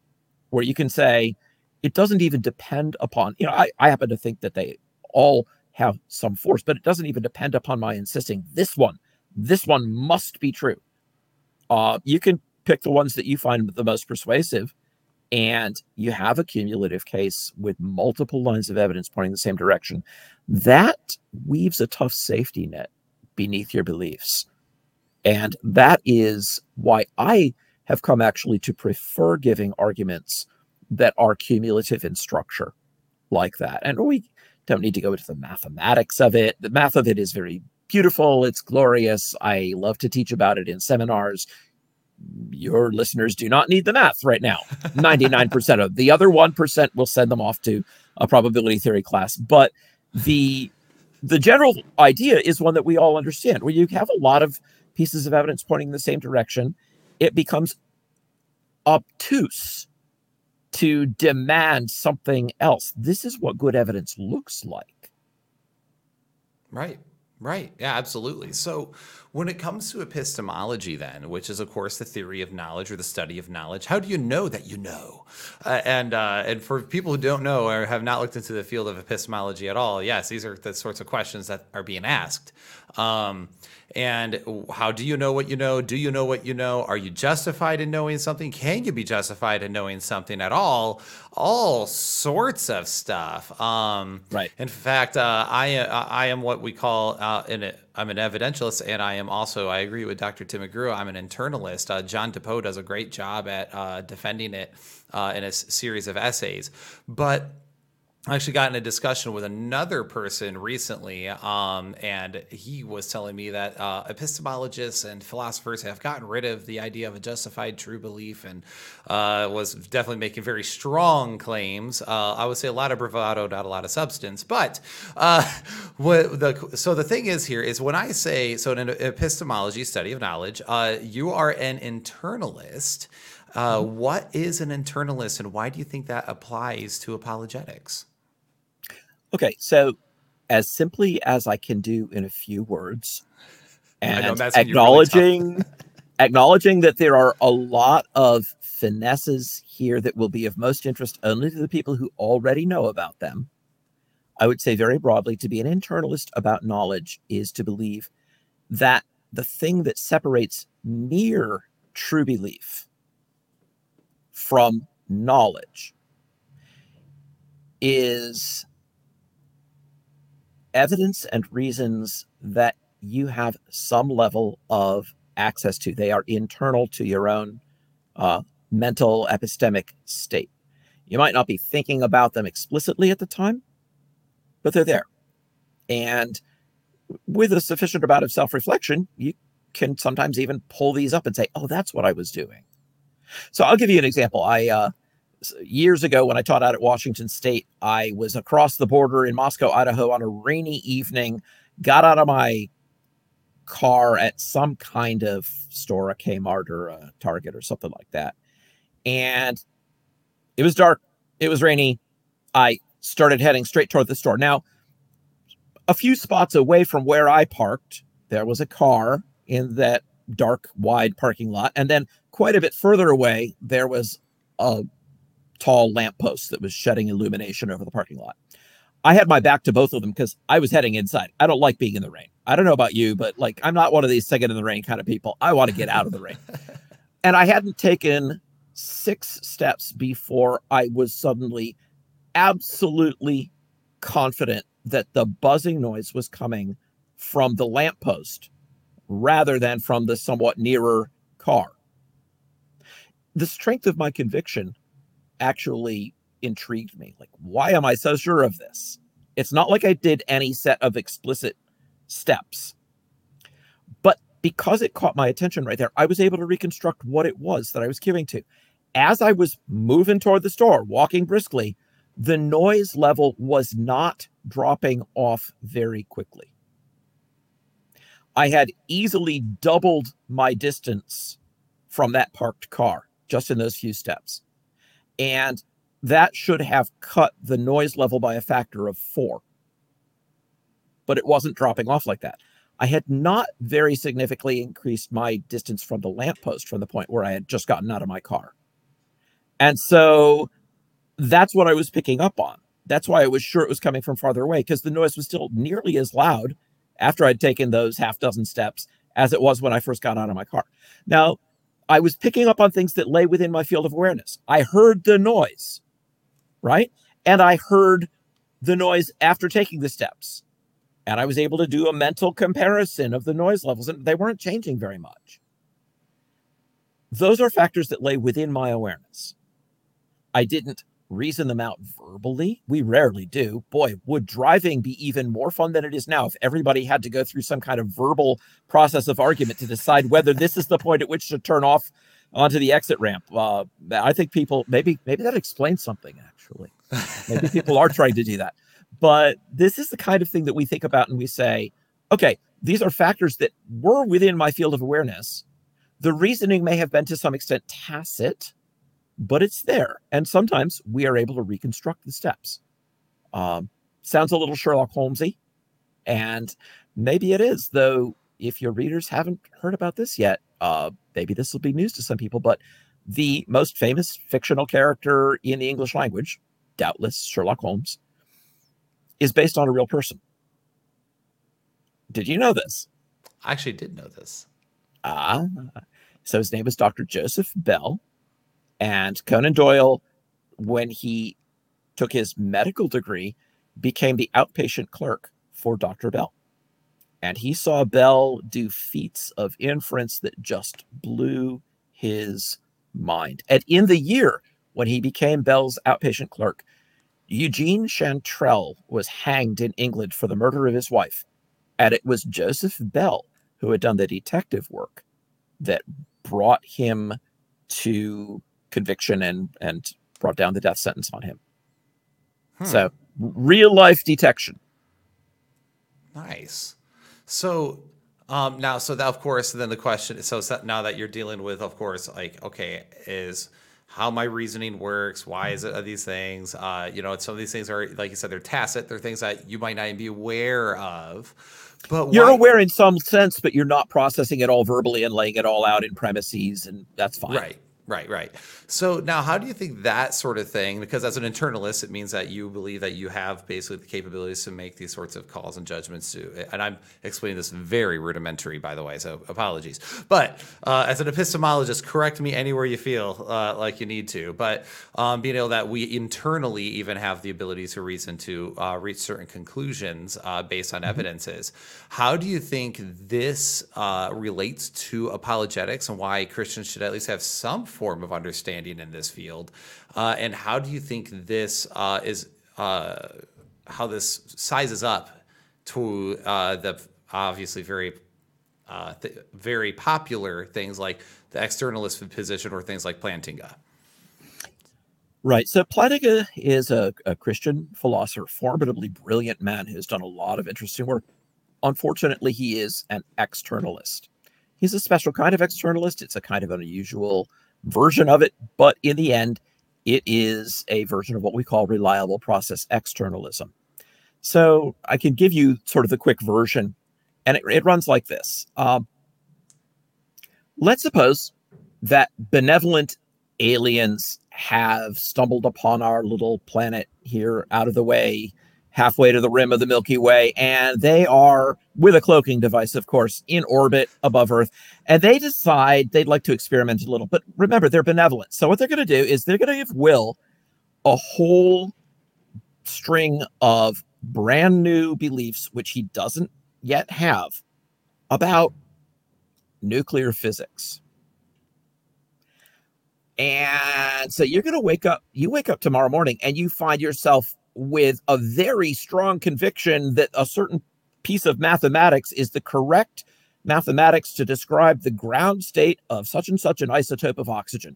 where you can say it doesn't even depend upon, you know, I, I happen to think that they all have some force, but it doesn't even depend upon my insisting this one, this one must be true. Uh, you can pick the ones that you find the most persuasive, and you have a cumulative case with multiple lines of evidence pointing the same direction. That weaves a tough safety net beneath your beliefs. And that is why I have come actually to prefer giving arguments that are cumulative in structure like that. And we don't need to go into the mathematics of it. The math of it is very beautiful. It's glorious. I love to teach about it in seminars. Your listeners do not need the math right now. 99% of the other 1% will send them off to a probability theory class. But the the general idea is one that we all understand. Where you have a lot of pieces of evidence pointing in the same direction, it becomes obtuse to demand something else. This is what good evidence looks like. Right. Right. Yeah, absolutely. So, when it comes to epistemology, then, which is, of course, the theory of knowledge or the study of knowledge, how do you know that you know? Uh, and uh, and for people who don't know or have not looked into the field of epistemology at all, yes, these are the sorts of questions that are being asked. Um, and how do you know what you know? Do you know what you know? Are you justified in knowing something? Can you be justified in knowing something at all? All sorts of stuff. Um, right. In fact, uh, I uh, I am what we call uh, an I'm an evidentialist, and I am also I agree with Dr. Tim McGrew. I'm an internalist. Uh, John DePoe does a great job at uh, defending it uh, in a series of essays, but I actually got in a discussion with another person recently, um, and he was telling me that uh, epistemologists and philosophers have gotten rid of the idea of a justified true belief, and uh, was definitely making very strong claims. Uh, I would say a lot of bravado, not a lot of substance. But uh, what the so the thing is here is when I say so in an epistemology study of knowledge, uh, you are an internalist. Uh, what is an internalist, and why do you think that applies to apologetics? Okay, so as simply as I can do in a few words, and acknowledging really acknowledging that there are a lot of finesses here that will be of most interest only to the people who already know about them. I would say very broadly to be an internalist about knowledge is to believe that the thing that separates mere true belief from knowledge is evidence and reasons that you have some level of access to. They are internal to your own uh, mental epistemic state. You might not be thinking about them explicitly at the time, but they're there. And with a sufficient amount of self reflection, you can sometimes even pull these up and say, oh, that's what I was doing. So I'll give you an example. I, uh, years ago when I taught out at Washington State, I was across the border in Moscow, Idaho on a rainy evening, got out of my car at some kind of store, a Kmart or a Target or something like that. And it was dark, it was rainy. I started heading straight toward the store. Now, a few spots away from where I parked, there was a car in that dark, wide parking lot. And then quite a bit further away, there was a tall lamppost that was shedding illumination over the parking lot. I had my back to both of them because I was heading inside. I don't like being in the rain. I don't know about you, but like I'm not one of these second in the rain kind of people. I want to get out of the rain. and I hadn't taken six steps before I was suddenly absolutely confident that the buzzing noise was coming from the lamppost rather than from the somewhat nearer car. The strength of my conviction actually intrigued me. Like, why am I so sure of this? It's not like I did any set of explicit steps. But because it caught my attention right there, I was able to reconstruct what it was that I was giving to. As I was moving toward the store, walking briskly, the noise level was not dropping off very quickly. I had easily doubled my distance from that parked car just in those few steps. And that should have cut the noise level by a factor of four. But it wasn't dropping off like that. I had not very significantly increased my distance from the lamppost from the point where I had just gotten out of my car. And so that's what I was picking up on. That's why I was sure it was coming from farther away because the noise was still nearly as loud after I'd taken those half dozen steps as it was when I first got out of my car. Now, I was picking up on things that lay within my field of awareness. I heard the noise, right? And I heard the noise after taking the steps. And I was able to do a mental comparison of the noise levels, and they weren't changing very much. Those are factors that lay within my awareness. I didn't reason them out verbally. We rarely do. Boy, would driving be even more fun than it is now if everybody had to go through some kind of verbal process of argument to decide whether this is the point at which to turn off onto the exit ramp. Uh, I think people maybe maybe that explains something actually. Maybe people are trying to do that. But this is the kind of thing that we think about and we say, okay, these are factors that were within my field of awareness. The reasoning may have been to some extent tacit, but it's there. And sometimes we are able to reconstruct the steps. Um, sounds a little Sherlock Holmesy, and maybe it is, though. If your readers haven't heard about this yet, uh, maybe this will be news to some people. But the most famous fictional character in the English language, doubtless Sherlock Holmes, is based on a real person. Did you know this? I actually did know this. Ah, so his name is Dr. Joseph Bell, and Conan Doyle, when he took his medical degree, became the outpatient clerk for Dr. Bell. And he saw Bell do feats of inference that just blew his mind. And in the year when he became Bell's outpatient clerk, Eugene Chantrelle was hanged in England for the murder of his wife. And it was Joseph Bell who had done the detective work that brought him to conviction and and brought down the death sentence on him. Hmm. So real life detection. Nice. So um, now, so that of course, then the question. Is so now that you're dealing with, of course, like okay, is how my reasoning works. Why is it of these things? Uh, you know, some of these things are, like you said, they're tacit. They're things that you might not even be aware of. But You're why- aware in some sense, but you're not processing it all verbally and laying it all out in premises, and that's fine. Right, right, right. So now, how do you think that sort of thing? Because as an internalist, it means that you believe that you have basically the capabilities to make these sorts of calls and judgments. To, and I'm explaining this very rudimentary, by the way, so apologies. But uh, as an epistemologist, correct me anywhere you feel uh, like you need to. But um, being able that we internally even have the ability to reason to uh, reach certain conclusions uh, based on evidences. How do you think this uh, relates to apologetics and why Christians should at least have some form of understanding in this field? Uh, and how do you think this uh, is uh, how this sizes up to uh, the obviously very uh, th- very popular things like the externalist position or things like Plantinga? Right. So Plantinga is a, a Christian philosopher, formidably brilliant man who's done a lot of interesting work. Unfortunately, he is an externalist. He's a special kind of externalist. It's a kind of unusual version of it, but in the end, it is a version of what we call reliable process externalism. So I can give you sort of the quick version, and it, it runs like this. Um, let's suppose that benevolent aliens have stumbled upon our little planet here out of the way, halfway to the rim of the Milky Way, and they are, with a cloaking device, of course, in orbit above Earth. And they decide they'd like to experiment a little. But remember, they're benevolent. So what they're going to do is they're going to give Will a whole string of brand new beliefs, which he doesn't yet have, about nuclear physics. And so you're going to wake up, you wake up tomorrow morning and you find yourself with a very strong conviction that a certain piece of mathematics is the correct mathematics to describe the ground state of such and such an isotope of oxygen.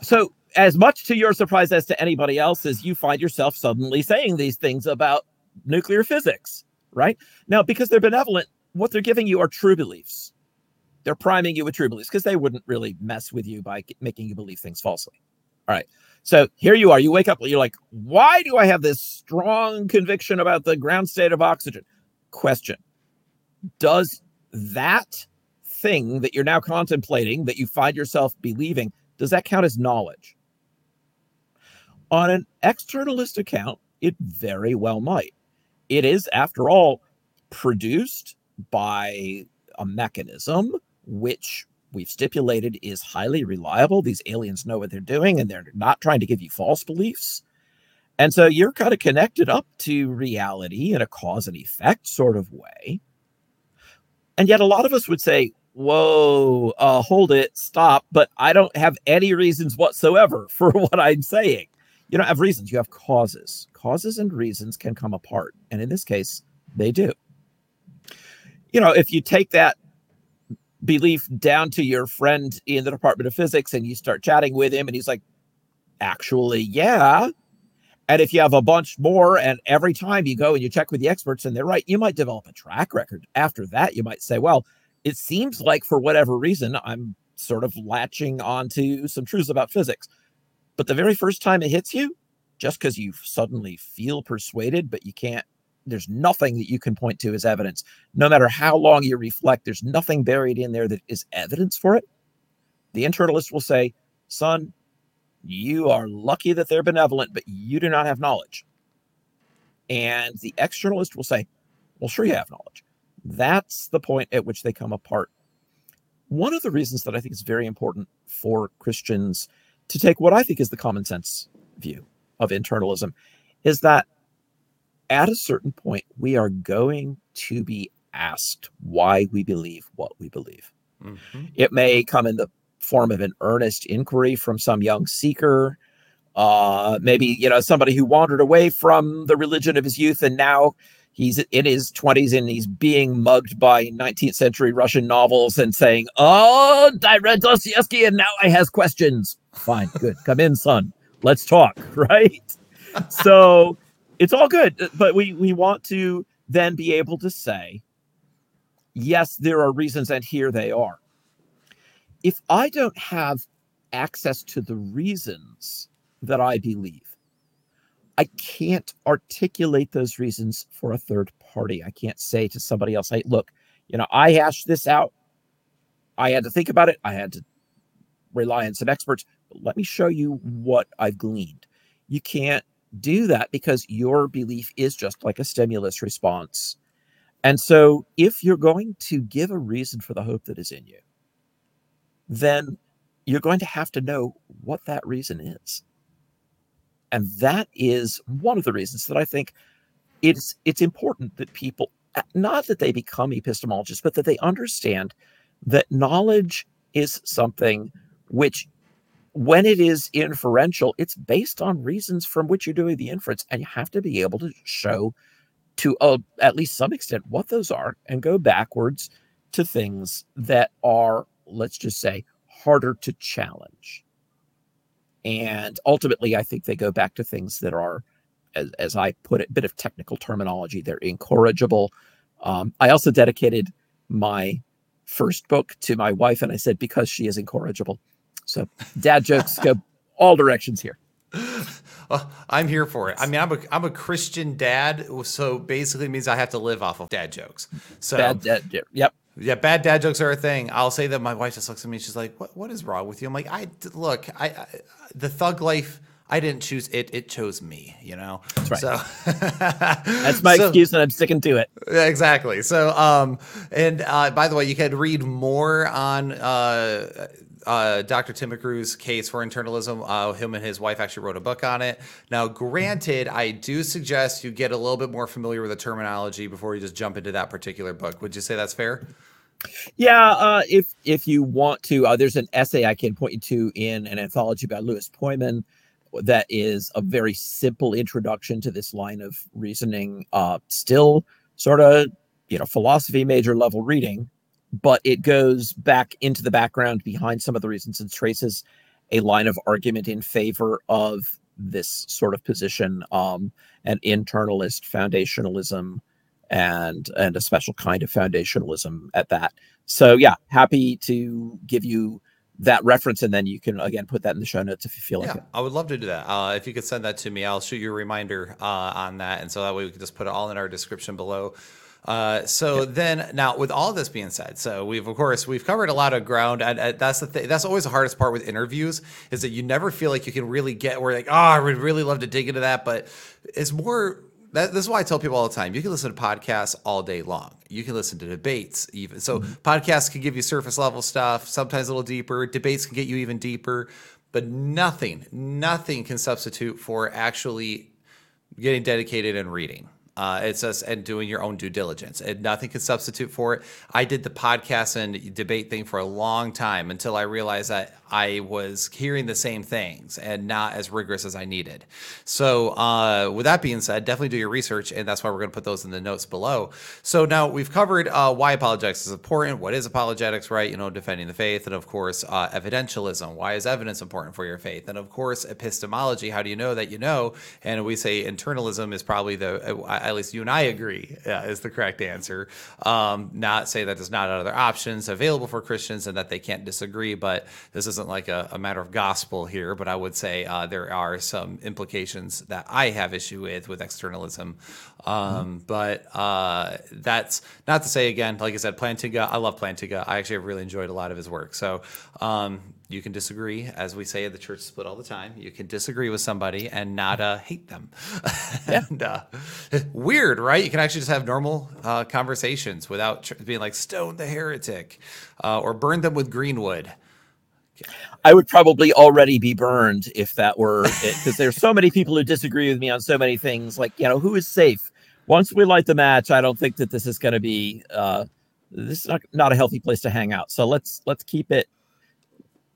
So, as much to your surprise as to anybody else's, you find yourself suddenly saying these things about nuclear physics, right? Now, because they're benevolent, what they're giving you are true beliefs. They're priming you with true beliefs because they wouldn't really mess with you by making you believe things falsely. All right. So here you are. You wake up, you're like, why do I have this strong conviction about the ground state of oxygen? Question Does that thing that you're now contemplating, that you find yourself believing, does that count as knowledge? On an externalist account, it very well might. It is, after all, produced by a mechanism which we've stipulated is highly reliable. These aliens know what they're doing and they're not trying to give you false beliefs. And so you're kind of connected up to reality in a cause and effect sort of way. And yet a lot of us would say, whoa, uh, hold it, stop. But I don't have any reasons whatsoever for what I'm saying. You don't have reasons, you have causes. Causes and reasons can come apart. And in this case, they do. You know, if you take that belief down to your friend in the Department of Physics and you start chatting with him, and he's like, actually, yeah. And if you have a bunch more, and every time you go and you check with the experts and they're right, you might develop a track record. After that, you might say, well, it seems like for whatever reason, I'm sort of latching onto some truths about physics. But the very first time it hits you, just because you suddenly feel persuaded, but you can't, there's nothing that you can point to as evidence. No matter how long you reflect, there's nothing buried in there that is evidence for it. The internalist will say, son, you are lucky that they're benevolent, but you do not have knowledge. And the externalist will say, well, sure, you have knowledge. That's the point at which they come apart. One of the reasons that I think is very important for Christians to take what I think is the common sense view of internalism is that at a certain point, we are going to be asked why we believe what we believe. Mm-hmm. It may come in the form of an earnest inquiry from some young seeker, uh, maybe you know somebody who wandered away from the religion of his youth and now he's in his 20s and he's being mugged by 19th century Russian novels and saying, "Oh, I read Dostoevsky and now I has questions." Fine, good, come in, son. Let's talk, right? so it's all good, but we we want to then be able to say, yes, there are reasons, and here they are. If I don't have access to the reasons that I believe, I can't articulate those reasons for a third party. I can't say to somebody else, hey, look, you know, I hashed this out. I had to think about it. I had to rely on some experts. Let me show you what I've gleaned. You can't do that because your belief is just like a stimulus response. And so, if you're going to give a reason for the hope that is in you, then you're going to have to know what that reason is. And that is one of the reasons that I think it's it's important that people not that they become epistemologists, but that they understand that knowledge is something which when it is inferential, it's based on reasons from which you're doing the inference, and you have to be able to show to uh, at least some extent what those are and go backwards to things that are, let's just say, harder to challenge. And ultimately, I think they go back to things that are, as, as I put it, a bit of technical terminology, they're incorrigible. Um, I also dedicated my first book to my wife, and I said, because she is incorrigible. So dad jokes go all directions here. Well, I'm here for it. I mean, I'm a I'm a Christian dad, so basically means I have to live off of dad jokes. So Bad dad, yep. Yeah, bad dad jokes are a thing. I'll say that my wife just looks at me. She's like, "What? What is wrong with you?" I'm like, "I look, I, I the thug life. I didn't choose it. It chose me. You know. That's right. So That's my So- excuse, and I'm sticking to it. Exactly. So, um, and uh, by the way, you can read more on uh, uh, Dr. Tim McGrew's case for internalism. Uh, him and his wife actually wrote a book on it. Now, granted, I do suggest you get a little bit more familiar with the terminology before you just jump into that particular book. Would you say that's fair? Yeah, uh, if if you want to, uh, there's an essay I can point you to in an anthology by Louis Pojman that is a very simple introduction to this line of reasoning. Uh, still sort of you know philosophy major level reading, but it goes back into the background behind some of the reasons and traces a line of argument in favor of this sort of position, um, an internalist foundationalism and and a special kind of foundationalism at that. So yeah, happy to give you that reference, and then you can again put that in the show notes if you feel like Yeah, it. I would love to do that. Uh, if you could send that to me, I'll shoot you a reminder uh, on that, and so that way we can just put it all in our description below. Uh, so then, now with all this being said, so we've of course we've covered a lot of ground, and, and that's the thing. That's always the hardest part with interviews is that you never feel like you can really get where like, oh, I would really love to dig into that, but it's more. That, this is why I tell people all the time. You can listen to podcasts all day long. You can listen to debates even. So podcasts can give you surface level stuff, sometimes a little deeper. Debates can get you even deeper, but nothing, nothing can substitute for actually getting dedicated and reading. Uh, it's just and doing your own due diligence, and nothing can substitute for it. I did the podcast and debate thing for a long time until I realized that I was hearing the same things and not as rigorous as I needed. So, uh, with that being said, definitely do your research, and that's why we're going to put those in the notes below. So now we've covered uh, why apologetics is important. What is apologetics, right? You know, defending the faith, and of course, uh, evidentialism. Why is evidence important for your faith? And of course, epistemology. How do you know that you know? And we say internalism is probably the, uh, at least you and I agree, uh, is the correct answer. Um, not say that there's not other options available for Christians and that they can't disagree, but this isn't like a, a matter of gospel here. But I would say uh, there are some implications that I have issue with with externalism. Um, But uh, that's not to say again, like I said, Plantinga. I love Plantinga. I actually have really enjoyed a lot of his work. So um, you can disagree, as we say at the church split all the time. You can disagree with somebody and not uh, hate them. and uh, weird, right? You can actually just have normal uh, conversations without tr- being like stone the heretic uh, or burn them with greenwood. I would probably already be burned if that were it, because there's so many people who disagree with me on so many things. Like, you know, who is safe? Once we light the match, I don't think that this is going to be uh, this is not, not a healthy place to hang out. So let's let's keep it,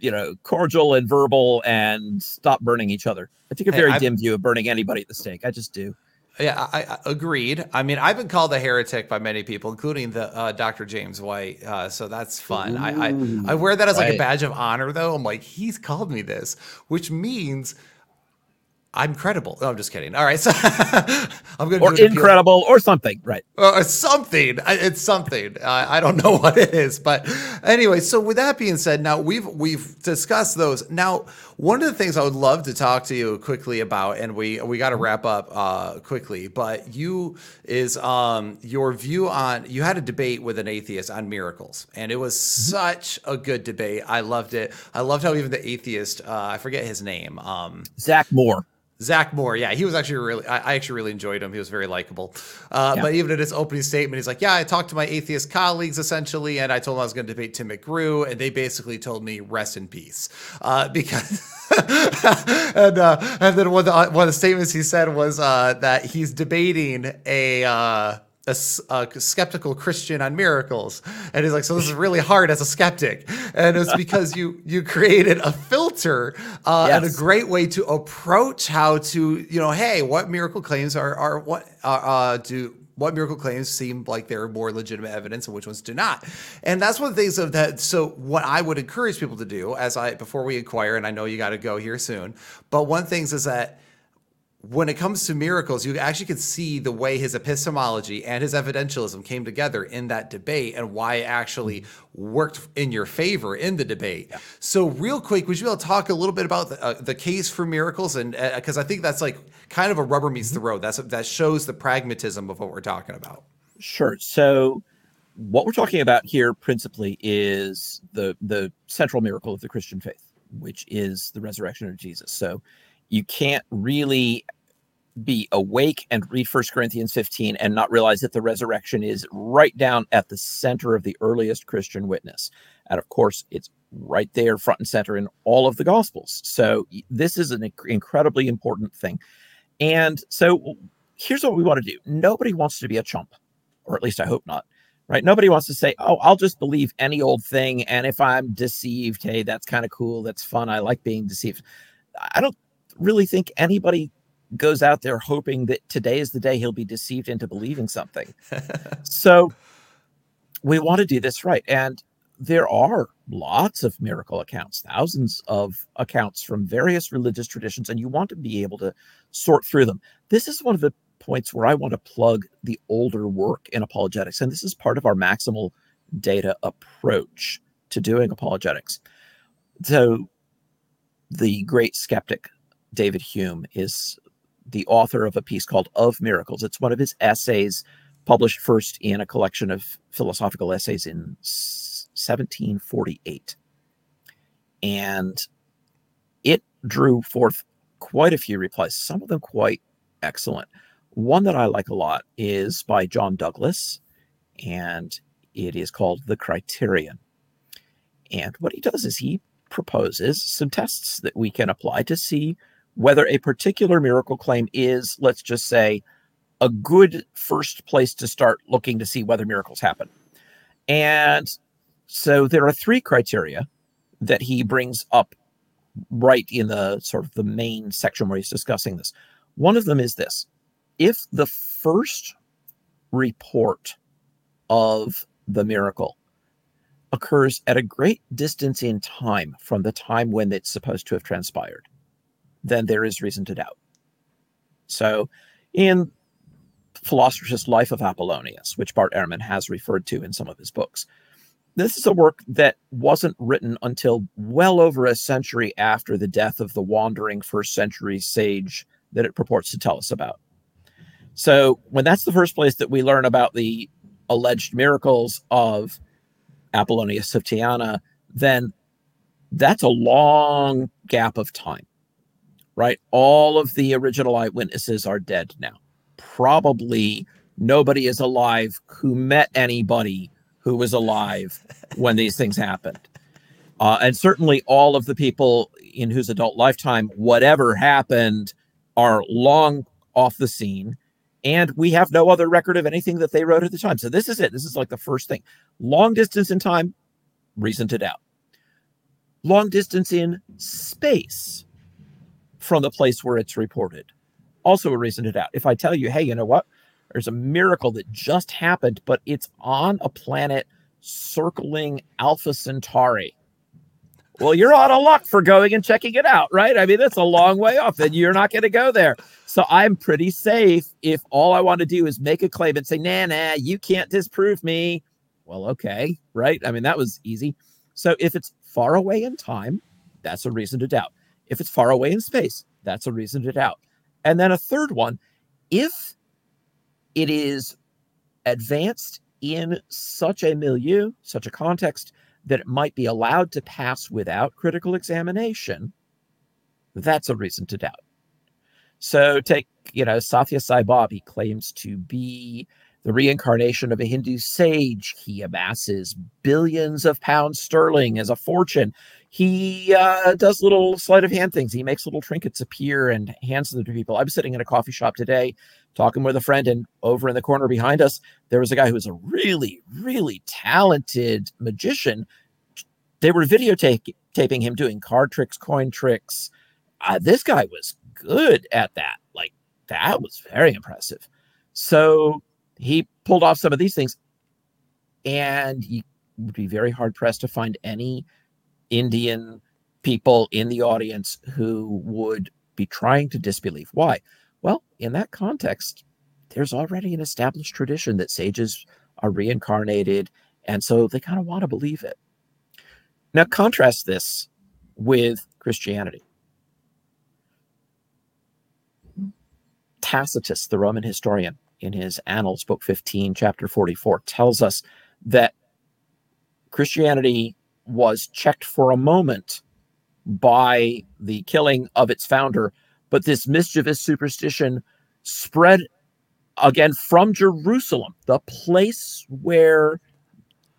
you know, cordial and verbal, and stop burning each other. I take a very I've- dim view of burning anybody at the stake. I just do. Yeah, I, I agreed. I mean, I've been called a heretic by many people, including the uh, Dr. James White. Uh, so that's fun. I, I I wear that as like a badge of honor, though. I'm like, he's called me this, which means I'm credible. No, I'm just kidding. All right, so I'm going to Or incredible or something, right? it's something. It's something. I I don't know what it is, but anyway. So with that being said, now we've we've discussed those. Now, one of the things I would love to talk to you quickly about, and we we got to wrap up uh, quickly, but you is um, your view on you had a debate with an atheist on miracles, and it was mm-hmm. such a good debate. I loved it. I loved how even the atheist, uh, I forget his name, um, Zach Moore. Zach Moore, yeah, he was actually really. I, actually really enjoyed him. He was very likable. Uh, yeah. But even in his opening statement, he's like, "Yeah, I talked to my atheist colleagues essentially, and I told them I was going to debate Tim McGrew, and they basically told me rest in peace uh, because." and uh, and then one of, the, one of the statements he said was uh, that he's debating a uh, a, a, skeptical Christian on miracles, and he's like, "So this is really hard as a skeptic," and it's because you you created a filter uh, yes. and a great way to approach how to you know, hey, what miracle claims are are what uh, uh, do what miracle claims seem like they're more legitimate evidence and which ones do not. And that's one of the things of that. So what I would encourage people to do as I, before we inquire, and I know you got to go here soon, but one things is that when it comes to miracles, you actually can see the way his epistemology and his evidentialism came together in that debate and why it actually worked in your favor in the debate. Yeah. So, real quick, would you be able to talk a little bit about the, uh, the case for miracles? And because uh, I think that's like kind of a rubber meets the mm-hmm. road. That's that shows the pragmatism of what we're talking about. Sure. So, what we're talking about here principally is the the central miracle of the Christian faith, which is the resurrection of Jesus. So you can't really be awake and read First Corinthians 15 and not realize that the resurrection is right down at the center of the earliest Christian witness. And of course, it's right there front and center in all of the gospels. So this is an incredibly important thing. And so here's what we want to do. Nobody wants to be a chump, or at least I hope not. Right? Nobody wants to say, "Oh, I'll just believe any old thing and if I'm deceived, hey, that's kind of cool, that's fun. I like being deceived." I don't really think anybody goes out there hoping that today is the day he'll be deceived into believing something. so we want to do this right. And there are lots of miracle accounts, thousands of accounts from various religious traditions, and you want to be able to sort through them. This is one of the points where I want to plug the older work in apologetics. And this is part of our maximal data approach to doing apologetics. So the great skeptic David Hume is the author of a piece called Of Miracles. It's one of his essays published first in a collection of philosophical essays in 1748. And it drew forth quite a few replies, some of them quite excellent. One that I like a lot is by John Douglas, and it is called The Criterion. And what he does is he proposes some tests that we can apply to see whether a particular miracle claim is, let's just say, a good first place to start looking to see whether miracles happen. And so there are three criteria that he brings up right in the sort of the main section where he's discussing this. One of them is this if the first report of the miracle occurs at a great distance in time from the time when it's supposed to have transpired, then there is reason to doubt. So, in Philostratus' Life of Apollonius, which Bart Ehrman has referred to in some of his books, this is a work that wasn't written until well over a century after the death of the wandering first century sage that it purports to tell us about. So, when that's the first place that we learn about the alleged miracles of Apollonius of Tyana, then that's a long gap of time right? All of the original eyewitnesses are dead now. Probably nobody is alive who met anybody who was alive when these things happened. Uh, and certainly all of the people in whose adult lifetime whatever happened are long off the scene. And we have no other record of anything that they wrote at the time. So this is it. This is like the first thing. Long distance in time, reason to doubt. Long distance in space, from the place where it's reported. Also, a reason to doubt. If I tell you, hey, you know what? There's a miracle that just happened, but it's on a planet circling Alpha Centauri. Well, you're out of luck for going and checking it out, right? I mean, that's a long way off, and you're not going to go there. So I'm pretty safe if all I want to do is make a claim and say, nah, nah, you can't disprove me. Well, okay, right? I mean, that was easy. So if it's far away in time, that's a reason to doubt. If it's far away in space, that's a reason to doubt. And then a third one, if it is advanced in such a milieu, such a context, that it might be allowed to pass without critical examination, that's a reason to doubt. So take, you know, Sathya Sai Baba, he claims to be the reincarnation of a Hindu sage. He amasses billions of pounds sterling as a fortune. He uh, does little sleight of hand things. He makes little trinkets appear and hands them to people. I was sitting in a coffee shop today talking with a friend, and over in the corner behind us, there was a guy who was a really, really talented magician. They were videotaping him doing card tricks, coin tricks. Uh, this guy was good at that. Like, that was very impressive. So he pulled off some of these things, and you would be very hard pressed to find any Indian people in the audience who would be trying to disbelieve. Why? Well, in that context, there's already an established tradition that sages are reincarnated, and so they kind of want to believe it. Now, contrast this with Christianity. Tacitus, the Roman historian, in his Annals, Book 15, Chapter 44, tells us that Christianity was checked for a moment by the killing of its founder, but this mischievous superstition spread again from Jerusalem, the place where,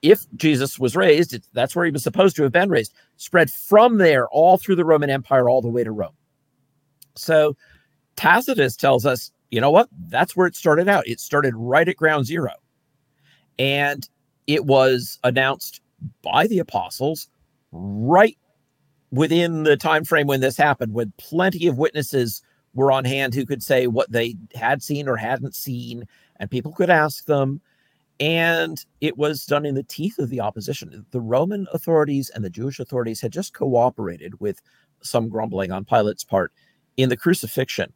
if Jesus was raised, that's where he was supposed to have been raised, spread from there all through the Roman Empire, all the way to Rome. So Tacitus tells us you know what? That's where it started out. It started right at ground zero. And it was announced by the apostles right within the time frame when this happened, when plenty of witnesses were on hand who could say what they had seen or hadn't seen, and people could ask them. And it was done in the teeth of the opposition. The Roman authorities and the Jewish authorities had just cooperated with some grumbling on Pilate's part in the crucifixion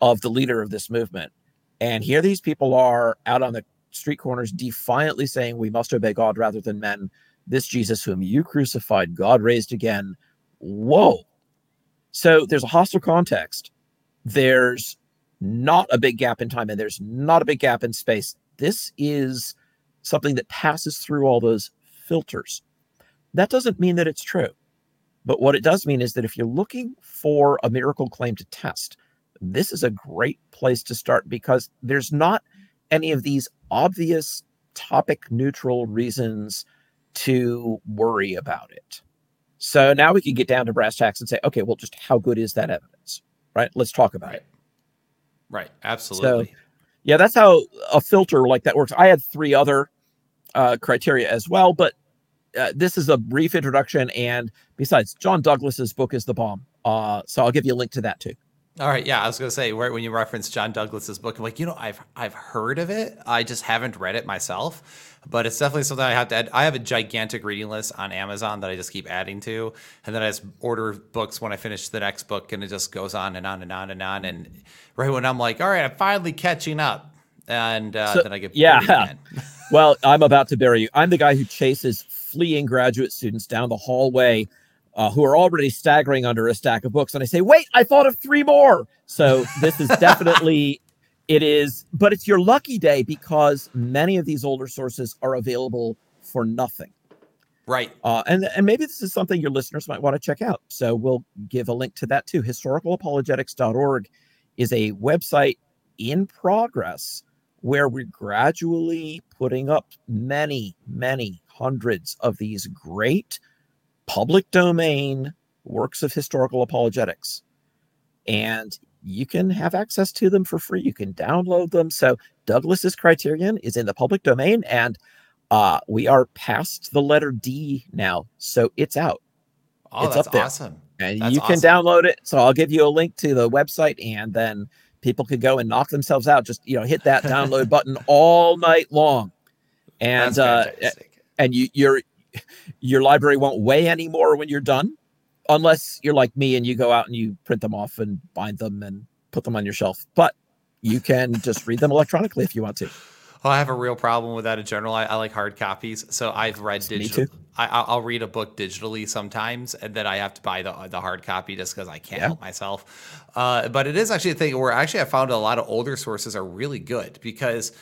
of the leader of this movement. And here these people are out on the street corners defiantly saying, We must obey God rather than men. This Jesus, whom you crucified, God raised again. Whoa. So there's a hostile context. There's not a big gap in time, and there's not a big gap in space. This is something that passes through all those filters. That doesn't mean that it's true. But what it does mean is that if you're looking for a miracle claim to test, this is a great place to start because there's not any of these obvious topic neutral reasons to worry about it. So now we can get down to brass tacks and say, okay, well, just how good is that evidence? Right? Let's talk about right. it. Right. Absolutely. So, yeah, that's how a filter like that works. I had three other uh, criteria as well, but uh, this is a brief introduction. And besides, John Douglas's book is the bomb. Uh, so I'll give you a link to that too. All right, yeah, I was gonna say when you reference John Douglas's book, I'm like, you know, I've I've heard of it, I just haven't read it myself, but it's definitely something I have to add. I have a gigantic reading list on Amazon that I just keep adding to, and then I just order books when I finish the next book, and it just goes on and on and on and on. And right when I'm like, all right, I'm finally catching up, and uh, so, then I get yeah. well, I'm about to bury you. I'm the guy who chases fleeing graduate students down the hallway uh, who are already staggering under a stack of books. And I say, wait, I thought of three more. So this is definitely, it is, but it's your lucky day because many of these older sources are available for nothing. Right. Uh, and, and maybe this is something your listeners might want to check out. So we'll give a link to that too. Historicalapologetics.org is a website in progress where we're gradually putting up many, many hundreds of these great public domain works of historical apologetics. And you can have access to them for free. You can download them. So Douglas's criterion is in the public domain, and uh, we are past the letter D now, so it's out. Oh, it's that's up there. awesome! And that's you can awesome. download it. So I'll give you a link to the website, and then people could go and knock themselves out. Just you know, hit that download button all night long, and uh, and you you're your library won't weigh anymore when you're done, unless you're like me and you go out and you print them off and bind them and put them on your shelf. But you can just read them electronically if you want to. Oh, I have a real problem with that in general. I, I like hard copies, so I've read digital. too. I, I'll I'll read a book digitally sometimes, and then I have to buy the the hard copy just because I can't Yeah. help myself. Uh, but it is actually a thing where actually I found a lot of older sources are really good because,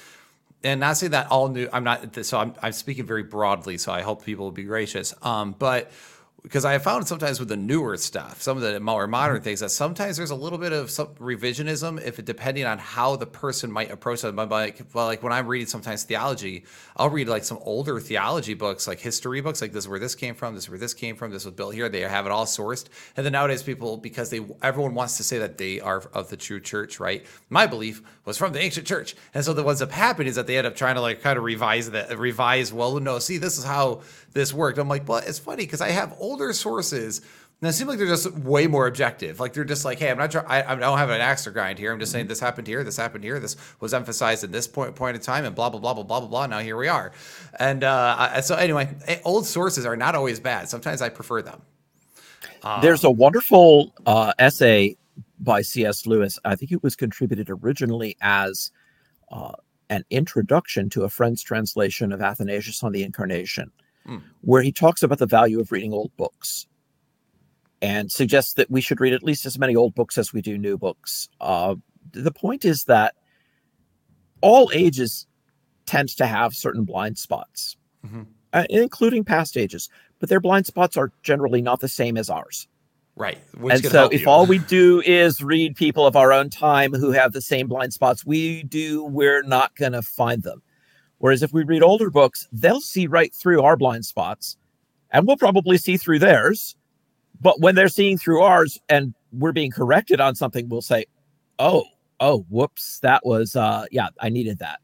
and not saying that all new. I'm not so I'm I'm speaking very broadly, so I hope people will be gracious. Um, but because I have found sometimes with the newer stuff, some of the more modern mm-hmm. things, that sometimes there's a little bit of some revisionism if it depending on how the person might approach it. But like, well, like when I'm reading sometimes theology, I'll read like some older theology books, like history books, like this is where this came from, this is where this came from, this was built here. They have it all sourced. And then nowadays, people because they everyone wants to say that they are of the true church, right? My belief was from the ancient church, and so the what's up happening is that they end up trying to like kind of revise that, revise. Well, no, see, this is how this worked. I'm like, well, it's funny because I have older sources. And it seems like they're just way more objective. Like they're just like, hey, I'm not trying. I, I don't have an axe to grind here. I'm just saying this happened here, this happened here, this was emphasized at this point point in time, and blah blah blah blah blah blah blah. Now here we are. And uh, so anyway, eh, old sources are not always bad. Sometimes I prefer them. There's a wonderful uh, essay by C.S. Lewis. I think it was contributed originally as uh, an introduction to a friend's translation of Athanasius on the Incarnation, Hmm. where he talks about the value of reading old books and suggests that we should read at least as many old books as we do new books. Uh, the point is that all ages tend to have certain blind spots, Mhm. uh, including past ages, but their blind spots are generally not the same as ours Right. And so if all we do is read people of our own time who have the same blind spots we do we're not going to find them whereas if we read older books they'll see right through our blind spots and we'll probably see through theirs but when they're seeing through ours and we're being corrected on something we'll say oh oh whoops that was uh yeah i needed that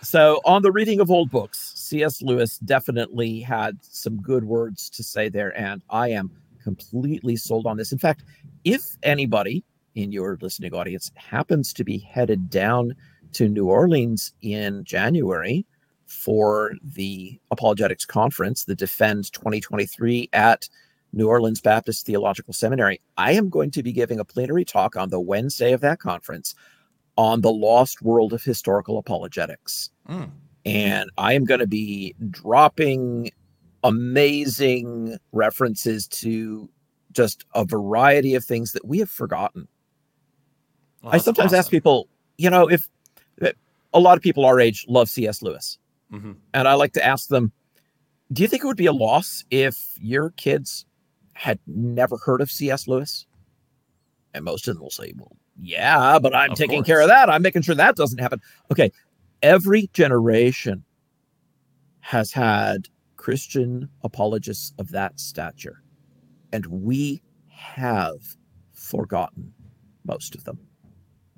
so on the reading of old books cs lewis definitely had some good words to say there and i am completely sold on this. In fact, if anybody in your listening audience happens to be headed down to New Orleans in January for the Apologetics Conference, the Defend 2023 at New Orleans Baptist Theological Seminary, I am going to be giving a plenary talk on the Wednesday of that conference on the lost world of historical apologetics Mm. and I am going to be dropping amazing references to just a variety of things that we have forgotten. Well, I sometimes ask people, you know, if a lot of people our age love C.S. Lewis, Mhm. and I like to ask them, do you think it would be a loss if your kids had never heard of C.S. Lewis? And most of them will say, well, yeah, but I'm Of taking care of that. I'm making sure that doesn't happen. Okay. Every generation has had Christian apologists of that stature, and we have forgotten most of them.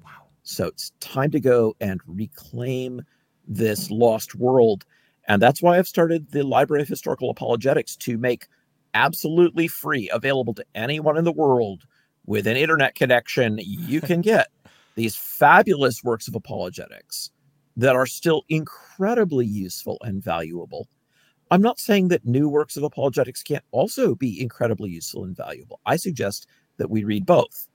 Wow. So it's time to go and reclaim this lost world. And that's why I've started the Library of Historical Apologetics to make absolutely free available to anyone in the world with an internet connection. You can get these fabulous works of apologetics that are still incredibly useful and valuable. I'm not saying that new works of apologetics can't also be incredibly useful and valuable. I suggest that we read both.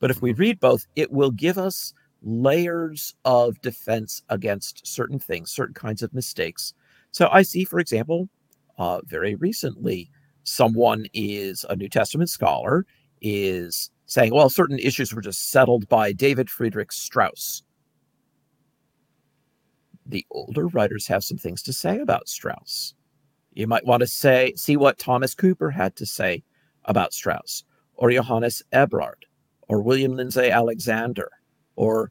But if we mm-hmm. read both, it will give us layers of defense against certain things, certain kinds of mistakes. So I see, for example, uh, very recently, someone is a New Testament scholar, is saying, well, certain issues were just settled by David Friedrich Strauss. The older writers have some things to say about Strauss. You might want to say, see what Thomas Cooper had to say about Strauss, or Johannes Ebrard, or William Lindsay Alexander, or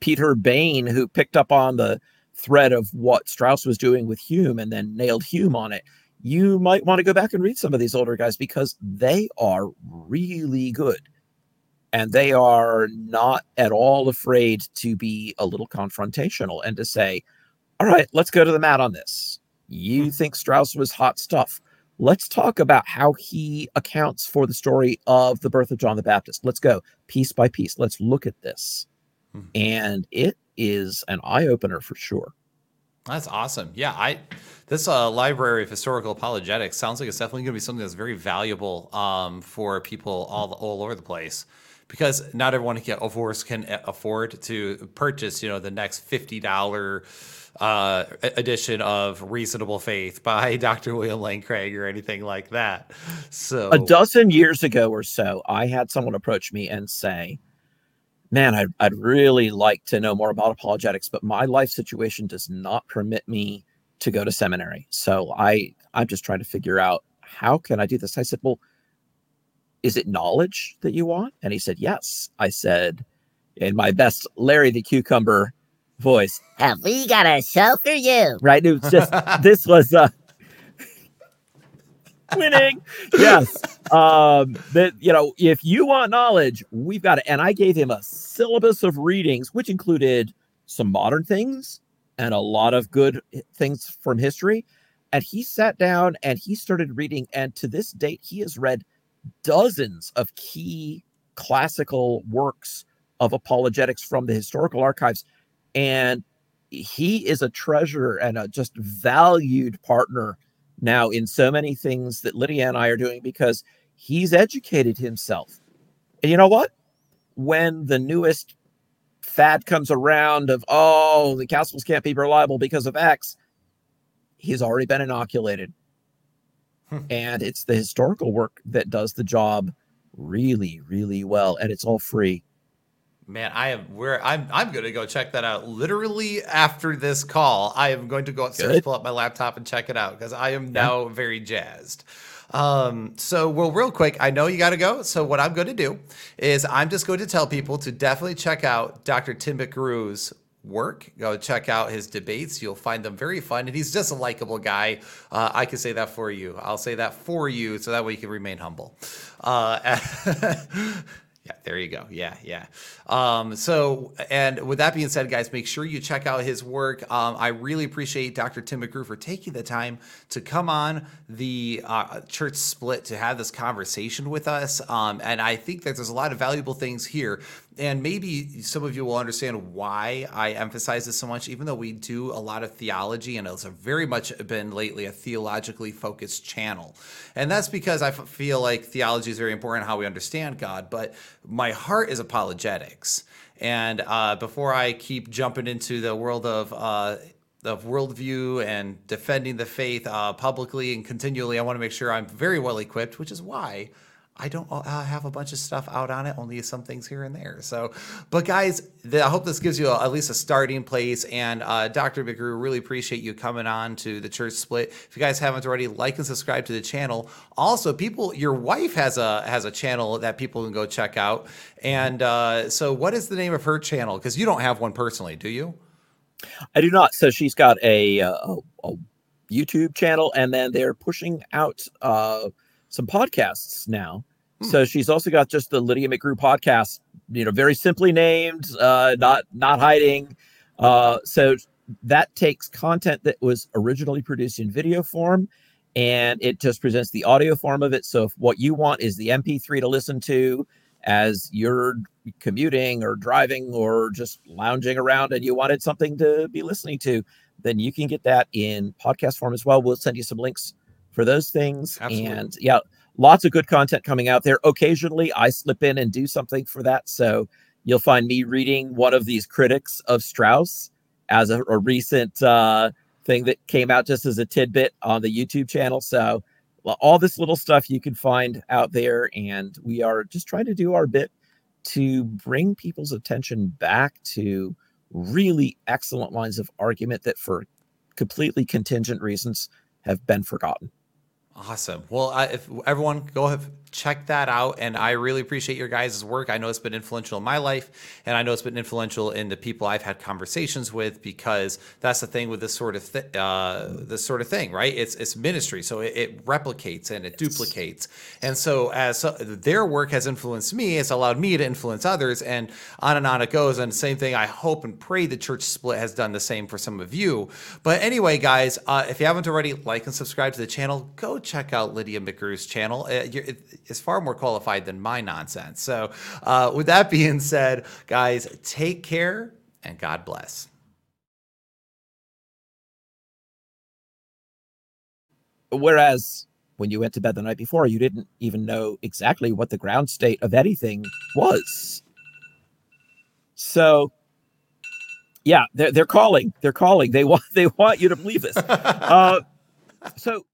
Peter Bayne, who picked up on the thread of what Strauss was doing with Hume and then nailed Hume on it. You might want to go back and read some of these older guys because they are really good. And they are not at all afraid to be a little confrontational and to say, all right, let's go to the mat on this. You think Strauss was hot stuff. Let's talk about how he accounts for the story of the birth of John the Baptist. Let's go piece by piece. Let's look at this. Hmm. And it is an eye opener for sure. That's awesome. Yeah, I this uh, library of historical apologetics sounds like it's definitely going to be something that's very valuable um, for people all all over the place because not everyone can, of course, can afford to purchase, you know, the next fifty dollar uh, edition of Reasonable Faith by Dr. William Lane Craig or anything like that. So a dozen years ago or so, I had someone approach me and say, "Man, I'd, I'd really like to know more about apologetics, but my life situation does not permit me to go to seminary. So I I'm just trying to figure out how can I do this." I said, "Well." is it knowledge that you want? And he said, yes. I said, in my best Larry the Cucumber voice, have we got a show for you? Right. It was just, this was, uh, winning. Yes. Um, that, you know, if you want knowledge, we've got it. And I gave him a syllabus of readings, which included some modern things and a lot of good things from history. And he sat down and he started reading. And to this date, he has read dozens of key classical works of apologetics from the historical archives. And he is a treasure and a just valued partner now in so many things that Lydia and I are doing because he's educated himself. And you know what? When the newest fad comes around of, oh, the Gospels can't be reliable because of X, he's already been inoculated. Hmm. and it's the historical work that does the job really, really well, and it's all free. Man, I am where I'm I'm gonna go check that out literally after this call. I am going to go upstairs, pull up my laptop and check it out because I am now yeah. very jazzed. Um, so well, real quick, I know you gotta go. So what I'm gonna do is I'm just going to tell people to definitely check out Dr. Tim McGrew's work. Go check out his debates. You'll find them very fun. And he's just a likable guy. Uh, I can say that for you. I'll say that for you so that way you can remain humble. Uh, Yeah, there you go. Yeah, yeah. Um, so, and with that being said, guys, make sure you check out his work. Um, I really appreciate Dr. Tim McGrew for taking the time to come on the uh, church split to have this conversation with us. Um, and I think that there's a lot of valuable things here. And maybe some of you will understand why I emphasize this so much, even though we do a lot of theology and it's very much been lately a theologically focused channel. And that's because I feel like theology is very important, how we understand God. But my heart is apologetics. And uh, before I keep jumping into the world of uh, of worldview and defending the faith uh, publicly and continually, I want to make sure I'm very well equipped, which is why I don't uh, have a bunch of stuff out on it, only some things here and there. So, but guys, the, I hope this gives you a, at least a starting place. And uh, Dr. McGrew, really appreciate you coming on to the church split. If you guys haven't already, like and subscribe to the channel. Also, people, your wife has a has a channel that people can go check out. And uh, so, what is the name of her channel? Because you don't have one personally, do you? I do not. So she's got a, uh, a, a YouTube channel, and then they're pushing out uh, some podcasts now. Hmm. So she's also got just the Lydia McGrew podcast, you know, very simply named, uh, not not hiding. Uh, so that takes content that was originally produced in video form and it just presents the audio form of it. So if what you want is the MP3 to listen to as you're commuting or driving or just lounging around and you wanted something to be listening to, then you can get that in podcast form as well. We'll send you some links for those things. Absolutely. And yeah, lots of good content coming out there. Occasionally, I slip in and do something for that. So you'll find me reading one of these critics of Strauss as a, a recent uh, thing that came out just as a tidbit on the YouTube channel. So all this little stuff you can find out there. And we are just trying to do our bit to bring people's attention back to really excellent lines of argument that for completely contingent reasons have been forgotten. Awesome. Well, I, if everyone go have check that out. And I really appreciate your guys' work. I know it's been influential in my life, and I know it's been influential in the people I've had conversations with because that's the thing with this sort of th- uh, this sort of thing, right? It's it's ministry, so it, it replicates and it duplicates. And so as so, their work has influenced me, it's allowed me to influence others, and on and on it goes. And same thing. I hope and pray the church split has done the same for some of you. But anyway, guys, uh, if you haven't already, like and subscribe to the channel. Go check out Lydia McGrew's channel. Uh, is far more qualified than my nonsense. So, uh, with that being said, guys, take care and God bless. Whereas when you went to bed the night before, you didn't even know exactly what the ground state of anything was. So, yeah, they're, they're calling. They're calling. They want they want you to believe this. Uh, so